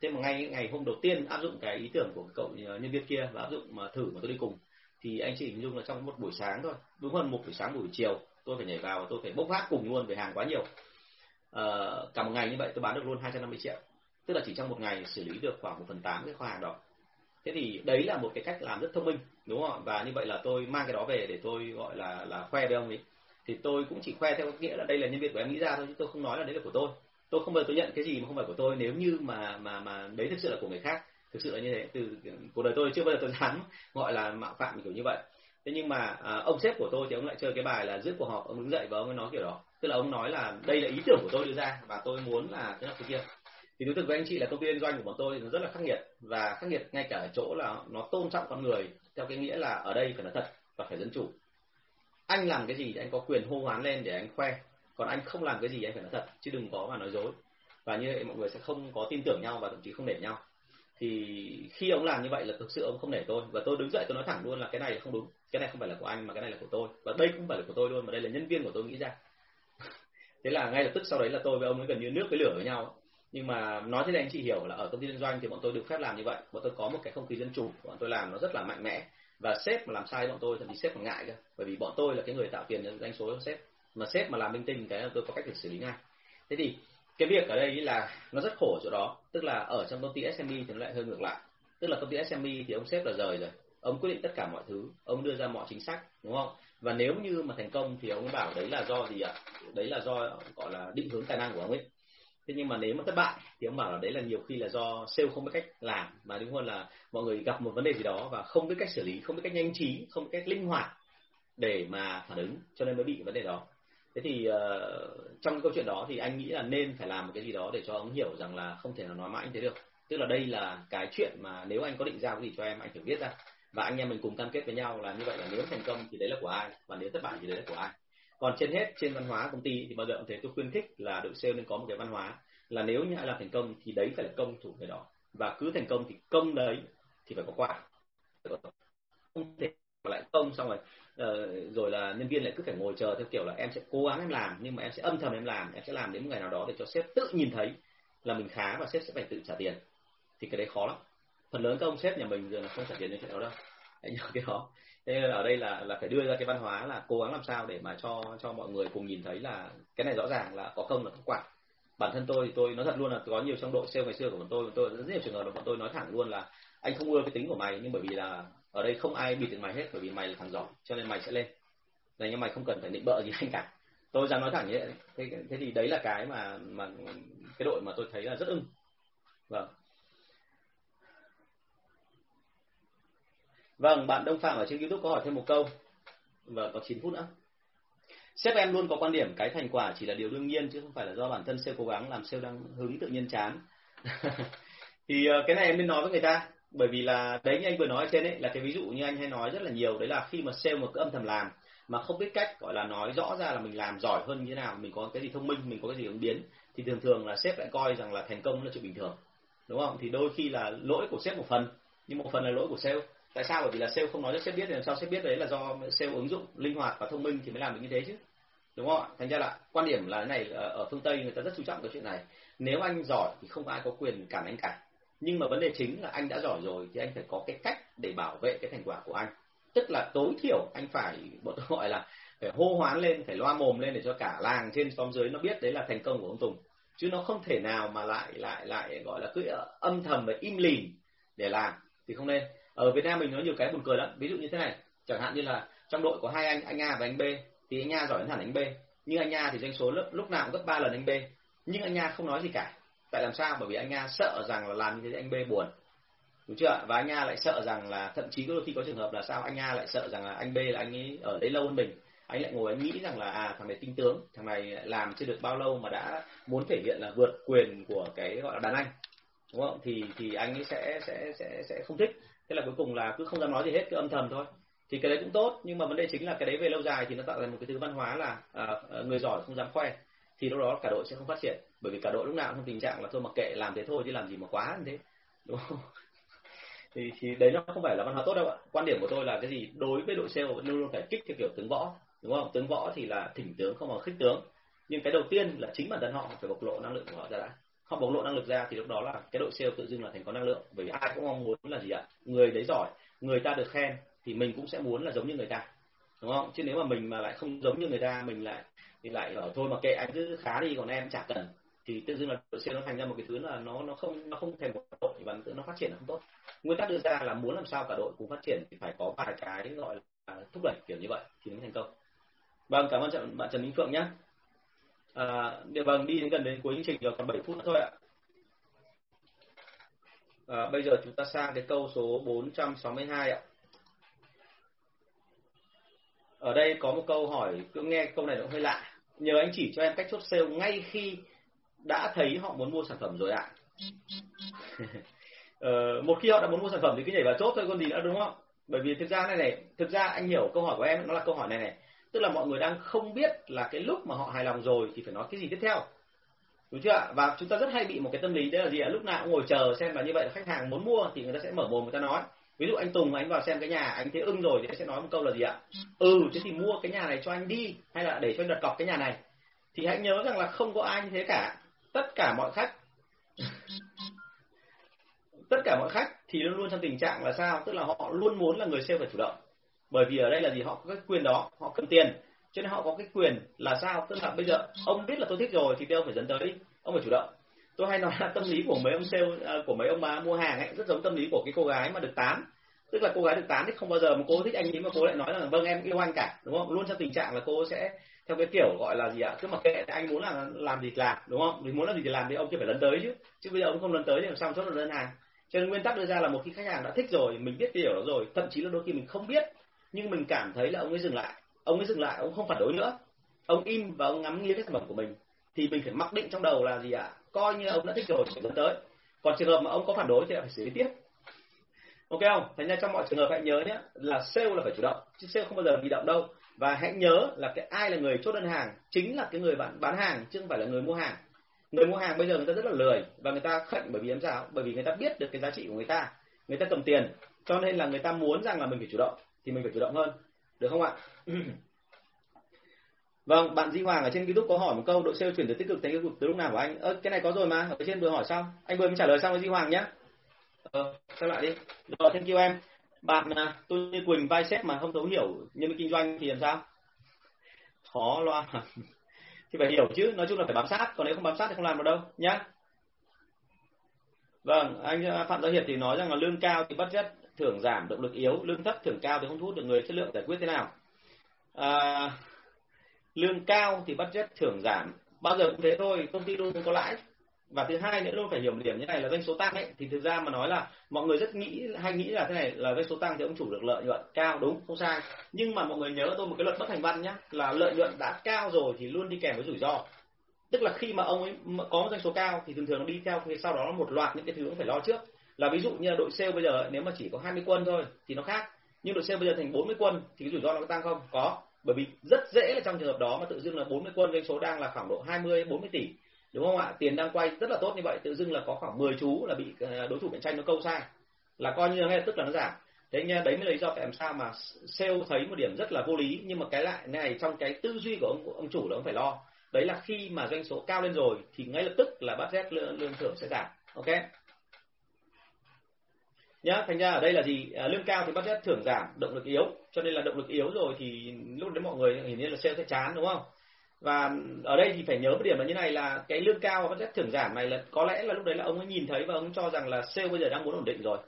Thế mà ngay ngày hôm đầu tiên áp dụng cái ý tưởng của cậu ờ, nhân viên kia và áp dụng mà thử mà tôi đi cùng thì anh chị hình dung là trong một buổi sáng thôi đúng hơn một buổi sáng buổi chiều tôi phải nhảy vào và tôi phải bốc vác cùng luôn về hàng quá nhiều. À, cả một ngày như vậy tôi bán được luôn 250 triệu tức là chỉ trong một ngày xử lý được khoảng một phần tám cái kho hàng đó. Thế thì đấy là một cái cách làm rất thông minh đúng không ạ? Và như vậy là tôi mang cái đó về để tôi gọi là là khoe với ông ấy. Thì tôi cũng chỉ khoe theo nghĩa là đây là nhân viên của em nghĩ ra thôi chứ tôi không nói là đấy là của tôi. Tôi không bao giờ tôi nhận cái gì mà không phải của tôi. Nếu như mà mà mà đấy thực sự là của người khác thực sự là như thế. Từ cuộc đời tôi chưa bao giờ tôi dám gọi là mạo phạm kiểu như vậy. Thế nhưng mà à, ông sếp của tôi thì ông lại chơi cái bài là giữa cuộc họp ông đứng dậy và ông ấy nói kiểu đó. Tức là ông nói là đây là ý tưởng của tôi đưa ra và tôi muốn là thế nào kia thì thú thực với anh chị là công ty liên doanh của bọn tôi nó rất là khắc nghiệt. Và khắc nghiệt ngay cả ở chỗ là nó tôn trọng con người theo cái nghĩa là ở đây phải là thật và phải dân chủ. Anh làm cái gì thì anh có quyền hô hoán lên để anh khoe. Còn anh không làm cái gì anh phải nói thật, chứ đừng có mà nói dối. Và như vậy mọi người sẽ không có tin tưởng nhau và thậm chí không để nhau. Thì khi ông làm như vậy là thực sự ông không để tôi. Và tôi đứng dậy tôi nói thẳng luôn là cái này là không đúng, cái này không phải là của anh mà cái này là của tôi. Và đây cũng phải là của tôi luôn, mà đây là nhân viên của tôi nghĩ ra. Thế là ngay lập tức sau đấy là tôi với ông ấy gần như nước với lửa với nhau nhưng mà nói thế này anh chị hiểu là ở công ty liên doanh thì bọn tôi được phép làm như vậy. Bọn tôi có một cái không khí dân chủ, bọn tôi làm nó rất là mạnh mẽ. Và sếp mà làm sai bọn tôi, thậm chí sếp còn ngại cơ. Bởi vì bọn tôi là cái người tạo tiền cho doanh số cho sếp. Mà sếp mà làm minh tinh, cái là tôi có cách để xử lý ngay. Thế thì cái việc ở đây là nó rất khổ chỗ đó. Tức là ở trong công ty SME thì nó lại hơi ngược lại. Tức là công ty SME thì ông sếp là rời rồi. Ông quyết định tất cả mọi thứ. Ông đưa ra mọi chính sách, đúng không? Và nếu như mà thành công thì ông bảo đấy là do gì ạ? Đấy là do, gọi là định hướng tài năng của ông ấy thế nhưng mà nếu mà thất bại thì ông bảo là đấy là nhiều khi là do sale không biết cách làm mà đúng hơn là mọi người gặp một vấn đề gì đó và không biết cách xử lý không biết cách nhanh trí không biết cách linh hoạt để mà phản ứng cho nên mới bị vấn đề đó. Thế thì uh, trong cái câu chuyện đó thì anh nghĩ là nên phải làm một cái gì đó để cho ông hiểu rằng là không thể nào nói mãi như thế được. Tức là đây là cái chuyện mà nếu anh có định giao cái gì cho em anh phải viết ra. Và anh em mình cùng cam kết với nhau là như vậy là nếu thành công thì đấy là của ai và nếu thất bại thì đấy là của ai còn trên hết trên văn hóa công ty thì bao giờ cũng thế. Tôi khuyến khích là đội sale nên có một cái văn hóa là nếu như ai làm thành công thì đấy phải là công thủ người đó. Và cứ thành công thì công đấy thì phải có quả. Không thể lại công xong rồi uh, rồi là nhân viên lại cứ phải ngồi chờ theo kiểu là em sẽ cố gắng em làm nhưng mà em sẽ âm thầm em làm em sẽ làm đến một ngày nào đó để cho sếp tự nhìn thấy là mình khá và sếp sẽ phải tự trả tiền. Thì cái đấy khó lắm. Phần lớn các ông sếp nhà mình giờ là không trả tiền cho chuyện đó đâu. Hãy nhớ cái đó thế ở đây là là phải đưa ra cái văn hóa là cố gắng làm sao để mà cho cho mọi người cùng nhìn thấy là cái này rõ ràng là có công là có quả. Bản thân tôi thì tôi nói thật luôn là có nhiều trong đội sale ngày xưa của bọn tôi bọn tôi rất nhiều trường hợp là bọn tôi nói thẳng luôn là anh không ưa cái tính của mày nhưng bởi vì là ở đây không ai bị được mày hết bởi vì mày là thằng giỏi cho nên mày sẽ lên. Này nhưng mày không cần phải định bợ gì anh cả. Tôi dám nói thẳng như vậy thế, thế thì đấy là cái mà mà cái đội mà tôi thấy là rất ưng. Vâng. Vâng bạn đông phạm ở trên youtube có hỏi thêm một câu. Và có 9 phút nữa. Sếp em luôn có quan điểm cái thành quả chỉ là điều đương nhiên, chứ không phải là do bản thân sale cố gắng làm sale đang hứng tự nhiên chán. Thì ờ, cái này em nên nói với người ta. Bởi vì là đấy như anh vừa nói ở trên ấy, là cái ví dụ như anh hay nói rất là nhiều, đấy là khi mà sale một cái âm thầm làm mà không biết cách, gọi là, nói rõ ra là mình làm giỏi hơn như thế nào, mình có cái gì thông minh, mình có cái gì ứng biến, thì thường thường là sếp lại coi rằng là thành công là chuyện bình thường. Đúng không? Thì đôi khi là lỗi của sếp một phần, nhưng một phần là lỗi của sale tại sao? Bởi vì là sale không nói cho sếp biết, thì làm sao sếp biết đấy là do sale ứng dụng linh hoạt và thông minh thì mới làm được như thế chứ. Đúng không ạ? Thành ra là quan điểm là cái này ờ, ở phương tây người ta rất chú trọng cái chuyện này. Nếu anh giỏi thì không ai có quyền cản anh cả. Nhưng mà vấn đề chính là anh đã giỏi rồi thì anh phải có cái cách để bảo vệ cái thành quả của anh. Tức là tối thiểu anh phải, bọn tôi gọi là, phải hô hoán lên, phải loa mồm lên để cho cả làng trên xóm dưới nó biết đấy là thành công của ông Tùng. Chứ nó không thể nào mà lại lại lại gọi là cứ ờ, âm thầm và im lìm để làm thì không nên ở Việt Nam mình nó nhiều cái buồn cười lắm. Ví dụ như thế này chẳng hạn như là trong đội có hai anh anh A và anh B thì anh A giỏi hơn hẳn anh B. Nhưng anh A thì doanh số lúc, lúc nào cũng gấp ba lần anh B. Nhưng anh A không nói gì cả. Tại làm sao? Bởi vì anh A sợ rằng là làm như thế anh B buồn. Đúng chưa và anh A lại sợ rằng là thậm chí có đôi khi có trường hợp là sao? Anh A lại sợ rằng là anh B là anh ấy ở đấy lâu hơn mình. Anh lại ngồi anh nghĩ rằng là à thằng này tinh tướng thằng này làm chưa được bao lâu mà đã muốn thể hiện là vượt quyền của cái gọi là đàn anh. Đúng không? Thì thì anh ấy sẽ sẽ sẽ sẽ không thích thế là cuối cùng là cứ không dám nói gì hết cứ âm thầm thôi. Thì cái đấy cũng tốt nhưng mà vấn đề chính là cái đấy về lâu dài thì nó tạo ra một cái thứ văn hóa là à, à, người giỏi không dám khoe. Thì lúc đó cả đội sẽ không phát triển bởi vì cả đội lúc nào cũng trong tình trạng là thôi mặc kệ làm thế thôi chứ làm gì mà quá như thế. Đúng không? Thì thì đấy nó không phải là văn hóa tốt đâu ạ. Quan điểm của tôi là cái gì? Đối với đội sale luôn luôn phải kích theo kiểu tướng võ đúng không? Tướng võ thì là thỉnh tướng không bằng khích tướng. Nhưng cái đầu tiên là chính bản thân họ phải bộc lộ năng lượng của họ ra đã không, bộc lộ năng lực ra thì lúc đó là cái đội sale tự dưng là thành có năng lượng. Bởi vì ai cũng mong muốn là gì ạ? Người đấy giỏi, người ta được khen thì mình cũng sẽ muốn là giống như người ta. Đúng không? Chứ nếu mà mình mà lại không giống như người ta, mình lại, thì lại ở thôi mà kệ, anh cứ khá đi, còn em chả cần. Thì tự dưng là đội sale nó thành ra một cái thứ là nó nó không nó không thành một đội, và nó phát triển không tốt. Nguyên tắc đưa ra là muốn làm sao cả đội cùng phát triển thì phải có vài cái gọi là thúc đẩy kiểu như vậy thì mới thành công. Vâng cảm ơn bạn Trần Minh Phượng nhé à, vâng đi đến gần đến cuối chương trình rồi còn 7 phút nữa thôi ạ. À, bây giờ chúng ta sang cái câu số 462 ạ. Ở đây có một câu hỏi cứ nghe câu này cũng hơi lạ. Nhờ anh chỉ cho em cách chốt sale ngay khi đã thấy họ muốn mua sản phẩm rồi ạ. Ờ, một khi họ đã muốn mua sản phẩm thì cứ nhảy vào chốt thôi còn gì nữa đúng không? Bởi vì thực ra này này thực ra anh hiểu câu hỏi của em nó là câu hỏi này này tức là mọi người đang không biết là cái lúc mà họ hài lòng rồi thì phải nói cái gì tiếp theo. Đúng chưa và chúng ta rất hay bị một cái tâm lý, đấy là gì ạ? Lúc nào cũng ngồi chờ xem là như vậy là khách hàng muốn mua thì người ta sẽ mở mồm người ta nói. Ví dụ anh Tùng anh vào xem cái nhà anh thấy ưng rồi thì anh sẽ nói một câu là gì ạ? Ừ thế thì mua cái nhà này cho anh đi, hay là để cho anh đặt cọc cái nhà này. Thì hãy nhớ rằng là không có ai như thế cả. Tất cả mọi khách, tất cả mọi khách thì luôn luôn trong tình trạng là sao? Tức là họ luôn muốn là người sale phải chủ động bởi vì ở đây là gì? Họ có cái quyền đó, họ cần tiền. Cho nên họ có cái quyền là sao? Tức là bây giờ, ông biết là tôi thích rồi thì ông phải dẫn tới ông phải chủ động. Tôi hay nói là tâm lý của mấy ông sale à, của mấy ông mà mua hàng ấy, rất giống tâm lý của cái cô gái mà được tán tức là cô gái được tán thì không bao giờ mà cô thích anh ấy mà cô lại nói là vâng em yêu anh cả. Đúng không? Luôn trong tình trạng là cô sẽ theo cái kiểu gọi là gì ạ? Cứ mặc kệ, anh muốn là làm gì thì làm, đúng không? Mình muốn làm gì thì làm thì ông chưa phải lấn tới chứ. Chứ bây giờ ông không lấn tới thì làm sao chốt được đơn hàng? Cho nên nguyên tắc đưa ra là một khi khách hàng đã thích rồi, mình biết cái điều đó rồi, thậm chí là đôi khi mình không biết nhưng mình cảm thấy là ông ấy dừng lại. Ông ấy dừng lại, ông không phản đối nữa. Ông im và ông ngắm nghiến cái sản phẩm của mình. Thì mình phải mặc định trong đầu là gì ạ? Coi như ông đã thích rồi phải tới. Còn trường hợp mà ông có phản đối thì lại phải xử lý tiếp. Ok không? Thành ra trong mọi trường hợp hãy nhớ nhé là sale là phải chủ động, chứ sale không bao giờ bị động đâu. Và hãy nhớ là cái ai là người chốt đơn hàng chính là cái người bạn, bán hàng, chứ không phải là người mua hàng. Người mua hàng bây giờ người ta rất là lười và người ta khệnh bởi vì em sao? Bởi vì người ta biết được cái giá trị của người ta. Người ta cầm tiền. Cho nên là người ta muốn rằng là mình phải chủ động thì mình phải chủ động hơn. Được không ạ? Vâng bạn Di Hoàng ở trên YouTube có hỏi một câu, đội sale chuyển từ tích cực thành tiêu cực từ lúc nào của anh? Ơ, cái này có rồi mà, ở trên vừa hỏi xong. Anh vừa mới trả lời xong với Di Hoàng nhé ờ xem lại đi. Rồi, thank you em. Bạn à, tôi như Quỳnh vai xếp mà không thấu hiểu nhân viên kinh doanh thì làm sao? Khó loa. Thì phải hiểu chứ, nói chung là phải bám sát, còn nếu không bám sát thì không làm được đâu, nhá. Vâng anh à, phạm gia hiệp thì nói rằng là lương cao thì budget thưởng giảm động lực yếu lương thấp thưởng cao thì không thu hút được người chất lượng giải quyết thế nào. À, lương cao thì budget thưởng giảm. Bao giờ cũng thế thôi công ty luôn có lãi. Và thứ hai nữa luôn phải hiểu một điểm như này là doanh số tăng ấy. Thì thực ra mà nói là mọi người rất nghĩ hay nghĩ là thế này là doanh số tăng thì ông chủ được lợi nhuận cao đúng không sai. Nhưng mà mọi người nhớ tôi một cái luật bất thành văn nhé là lợi nhuận đã cao rồi thì luôn đi kèm với rủi ro. Tức là khi mà ông ấy có một doanh số cao thì thường thường nó đi theo thì sau đó là một loạt những cái thứ cũng phải lo trước là ví dụ như là đội sale bây giờ nếu mà chỉ có 20 quân thôi thì nó khác. Nhưng đội sale bây giờ thành 40 quân thì cái rủi ro nó có tăng không? Có. Bởi vì rất dễ là trong trường hợp đó mà tự dưng là 40 quân doanh số đang là khoảng độ 20 40 tỷ. Đúng không ạ? Tiền đang quay rất là tốt như vậy tự dưng là có khoảng 10 chú là bị ờ, đối thủ cạnh tranh nó câu sai. Là coi như ngay tức là nó giảm. Thế nha đấy mới lý do tại làm sao mà sale thấy một điểm rất là vô lý. Nhưng mà cái lại này trong cái tư duy của ông ông chủ là ông phải lo. Đấy là khi mà doanh số cao lên rồi thì ngay lập tức là budget lương, lương thưởng sẽ giảm. Ok? Nhá thành ra ở đây là gì? À, lương cao thì bắt budget thưởng giảm động lực yếu. Cho nên là động lực yếu rồi thì lúc đấy mọi người hiển nhiên là sale sẽ chán đúng không? Và ở đây thì phải nhớ một điểm là như này là cái lương cao và bắt budget thưởng giảm này là có lẽ là lúc đấy là ông ấy nhìn thấy và ông cho rằng là sale bây giờ đang muốn ổn định rồi.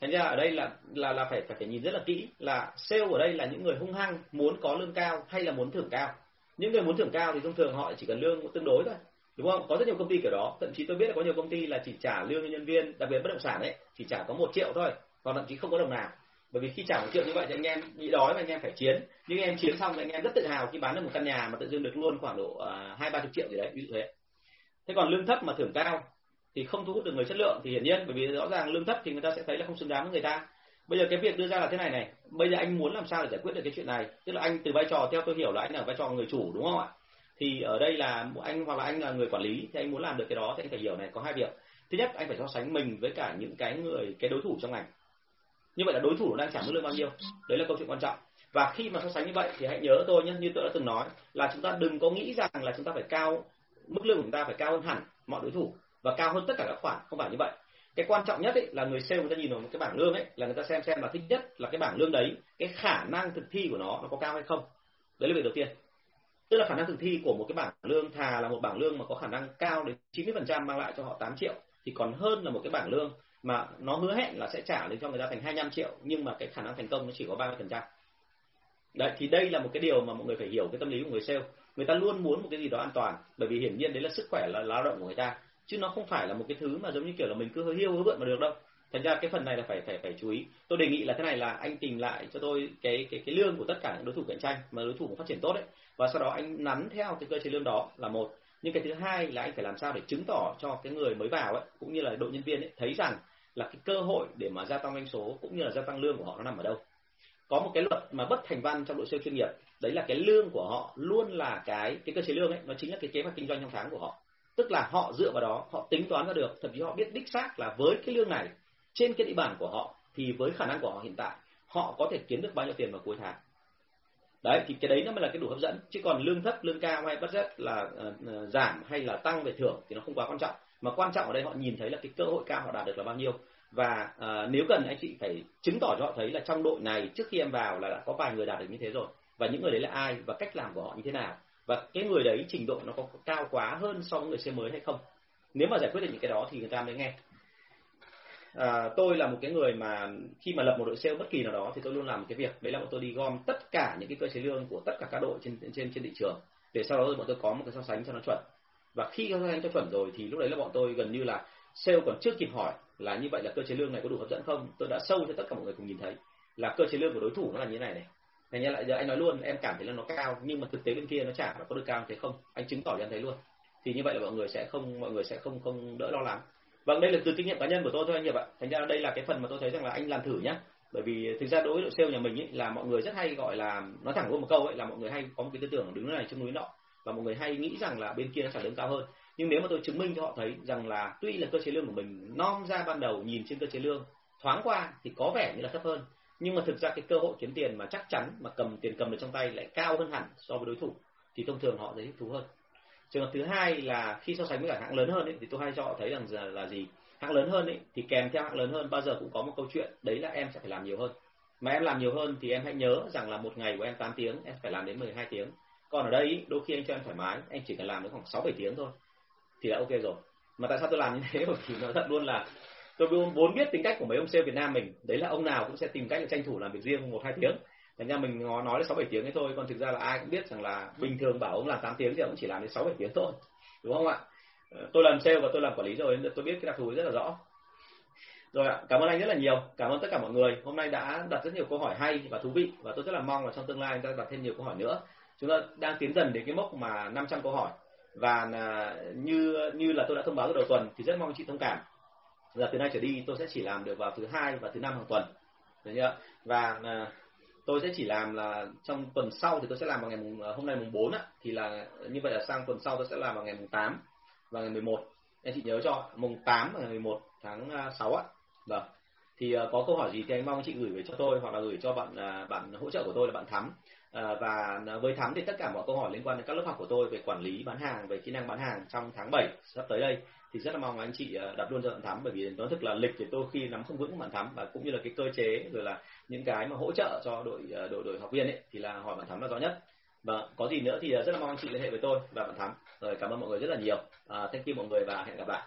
Thành ra ở đây là là là phải phải phải nhìn rất là kỹ là sale ở đây là những người hung hăng muốn có lương cao hay là muốn thưởng cao. Những người muốn thưởng cao thì thông thường họ chỉ cần lương tương đối thôi đúng không? Có rất nhiều công ty kiểu đó. Thậm chí tôi biết là có nhiều công ty là chỉ trả lương cho nhân viên, đặc biệt bất động sản ấy, chỉ trả có một triệu thôi, còn thậm chí không có đồng nào. Bởi vì khi trả một triệu như vậy thì anh em bị đói và anh em phải chiến. Nhưng anh em chiến xong thì anh em rất tự hào khi bán được một căn nhà mà tự dưng được luôn khoảng độ à, hai, ba chục triệu gì đấy, ví dụ thế. Thế còn lương thấp mà thưởng cao thì không thu hút được người chất lượng thì hiển nhiên, bởi vì rõ ràng lương thấp thì người ta sẽ thấy là không xứng đáng với người ta. Bây giờ cái việc đưa ra là thế này này, bây giờ anh muốn làm sao để giải quyết được cái chuyện này? Tức là anh từ vai trò, theo tôi hiểu là anh là vai trò người chủ, đúng không ạ? Thì ở đây là anh hoặc là anh là người quản lý thì anh muốn làm được cái đó thì anh phải hiểu này có hai việc. Thứ nhất anh phải so sánh mình với cả những cái người cái đối thủ trong ngành. Như vậy là đối thủ đang trả mức lương bao nhiêu? Đấy là câu chuyện quan trọng. Và khi mà so sánh như vậy thì hãy nhớ tôi nhé như tôi đã từng nói là chúng ta đừng có nghĩ rằng là chúng ta phải cao mức lương của chúng ta phải cao hơn hẳn mọi đối thủ và cao hơn tất cả các khoản không phải như vậy. Cái quan trọng nhất ấy, là người sale người ta nhìn vào một cái bảng lương ấy là người ta xem xem là thích nhất là cái bảng lương đấy cái khả năng thực thi của nó nó có cao hay không. Đấy là việc đầu tiên tức là khả năng thực thi của một cái bảng lương thà là một bảng lương mà có khả năng cao đến 90% mang lại cho họ 8 triệu, thì còn hơn là một cái bảng lương mà nó hứa hẹn là sẽ trả lên cho người ta thành 25 triệu, nhưng mà cái khả năng thành công nó chỉ có 30%. Đấy, thì đây là một cái điều mà mọi người phải hiểu cái tâm lý của người sale. Người ta luôn muốn một cái gì đó an toàn, bởi vì hiển nhiên đấy là sức khỏe là lao động của người ta, chứ nó không phải là một cái thứ mà giống như kiểu là mình cứ hứa hiêu hứa vượn mà được đâu. Thành ra cái phần này là phải phải phải chú ý. Tôi đề nghị là thế này là anh tìm lại cho tôi cái cái cái lương của tất cả những đối thủ cạnh tranh mà đối thủ cũng phát triển tốt đấy. Và sau đó anh nắn theo cái cơ chế lương đó là một. Nhưng cái thứ hai là anh phải làm sao để chứng tỏ cho cái người mới vào ấy, cũng như là đội nhân viên ấy, thấy rằng là cái cơ hội để mà gia tăng doanh số cũng như là gia tăng lương của họ nó nằm ở đâu. Có một cái luật mà bất thành văn trong đội sale chuyên nghiệp, đấy là cái lương của họ luôn là cái cái cơ chế lương ấy, nó chính là cái kế hoạch kinh doanh trong tháng của họ. Tức là họ dựa vào đó, họ tính toán ra được, thậm chí họ biết đích xác là với cái lương này trên cái địa bàn của họ thì với khả năng của họ hiện tại họ có thể kiếm được bao nhiêu tiền vào cuối tháng? Đấy thì cái đấy nó mới là cái đủ hấp dẫn. Chứ còn lương thấp lương cao hay budget là uh, giảm hay là tăng về thưởng thì nó không quá quan trọng. Mà quan trọng ở đây họ nhìn thấy là cái cơ hội cao họ đạt được là bao nhiêu. Và uh, nếu cần anh chị phải chứng tỏ cho họ thấy là trong đội này trước khi em vào là đã có vài người đạt được như thế rồi. Và những người đấy là ai và cách làm của họ như thế nào? Và cái người đấy trình độ nó có cao quá hơn so với người xe mới hay không? Nếu mà giải quyết được những cái đó thì người ta mới nghe à, tôi là một cái người mà khi mà lập một đội sale bất kỳ nào đó thì tôi luôn làm một cái việc. Đấy là bọn tôi đi gom tất cả những cái cơ chế lương của tất cả các đội trên trên trên thị trường. Để sau đó bọn tôi có một cái so sánh cho nó chuẩn. Và khi so sánh cho chuẩn rồi thì lúc đấy là bọn tôi gần như là sale còn chưa kịp hỏi là như vậy là cơ chế lương này có đủ hấp dẫn không. Tôi đã sâu cho tất cả mọi người cùng nhìn thấy là cơ chế lương của đối thủ nó là như thế này này. Thành ra lại giờ anh nói luôn em cảm thấy là nó cao nhưng mà thực tế bên kia nó chả có được cao thế không. Anh chứng tỏ cho em thấy luôn. Thì như vậy là mọi người sẽ không mọi người sẽ không không đỡ lo lắng vâng đây là từ kinh nghiệm cá nhân của tôi thôi anh Hiệp ạ. Thành ra đây là cái phần mà tôi thấy rằng là anh làm thử nhé bởi vì thực ra đối với đội sale nhà mình ấy, là mọi người rất hay gọi là nói thẳng luôn một câu ấy là mọi người hay có một cái tư tưởng đứng này trong núi nọ. Và mọi người hay nghĩ rằng là bên kia nó trả lương cao hơn. Nhưng nếu mà tôi chứng minh cho họ thấy rằng là tuy là cơ chế lương của mình non ra ban đầu nhìn trên cơ chế lương thoáng qua thì có vẻ như là thấp hơn. Nhưng mà thực ra cái cơ hội kiếm tiền mà chắc chắn mà cầm tiền cầm được trong tay lại cao hơn hẳn so với đối thủ thì thông thường họ sẽ thích thú hơn trường hợp thứ hai là khi so sánh với cả hãng lớn hơn ấy, thì tôi hay cho họ thấy rằng là, là gì? Hãng lớn hơn ấy, thì kèm theo hãng lớn hơn bao giờ cũng có một câu chuyện đấy là em sẽ phải làm nhiều hơn. Mà em làm nhiều hơn thì em hãy nhớ rằng là một ngày của em 8 tiếng em phải làm đến 12 tiếng. Còn ở đây đôi khi anh cho em thoải mái anh chỉ cần làm được khoảng 6 7 tiếng thôi thì đã ok rồi. Mà tại sao tôi làm như thế? Bởi vì nó thật luôn là tôi vốn biết tính cách của mấy ông sale Việt Nam mình. Đấy là ông nào cũng sẽ tìm cách để tranh thủ làm việc riêng một hai tiếng thành ra mình nói nói là sáu bảy tiếng ấy thôi còn thực ra là ai cũng biết rằng là bình thường bảo ông làm 8 tiếng thì ông chỉ làm đến sáu bảy tiếng thôi đúng không ạ? Ờ, tôi làm sale và tôi làm quản lý rồi nên tôi biết cái đặc thù rất là rõ. Rồi ạ cảm ơn anh rất là nhiều cảm ơn tất cả mọi người. Hôm nay đã đặt rất nhiều câu hỏi hay và thú vị và tôi rất là mong là trong tương lai anh ta đặt thêm nhiều câu hỏi nữa. Chúng ta đang tiến dần đến cái mốc mà 500 câu hỏi và như như là tôi đã thông báo từ đầu tuần thì rất mong chị thông cảm. Là từ nay trở đi tôi sẽ chỉ làm được vào thứ hai và thứ năm hàng tuần được chưa và à, tôi sẽ chỉ làm là trong tuần sau thì tôi sẽ làm vào ngày mùng, ờ, hôm nay mùng 4 á thì là như vậy là sang tuần sau tôi sẽ làm vào ngày mùng 8 và ngày 11 anh chị nhớ cho mùng 8 và ngày 11 tháng ờ, 6 á vâng. Thì ờ, có câu hỏi gì thì anh mong anh chị gửi về cho tôi hoặc là gửi cho bạn bạn hỗ trợ của tôi là bạn Thắm. Ờ, và ờ, với Thắm thì tất cả mọi câu hỏi liên quan đến các lớp học của tôi về quản lý bán hàng về kỹ năng bán hàng trong tháng 7 sắp tới đây thì rất là mong anh chị ờ, đặt luôn cho bạn thắm. Bởi vì nói thực là lịch thì tôi khi nắm không vững bạn thắm và cũng như là cái cơ chế rồi là những cái mà hỗ trợ cho đội đội đội học viên ấy thì là hỏi bạn thắm là rõ nhất. Và có gì nữa thì rất là mong anh chị liên hệ với tôi và bạn thắm. Rồi cảm ơn mọi người rất là nhiều. À, thank you mọi người và hẹn gặp lại.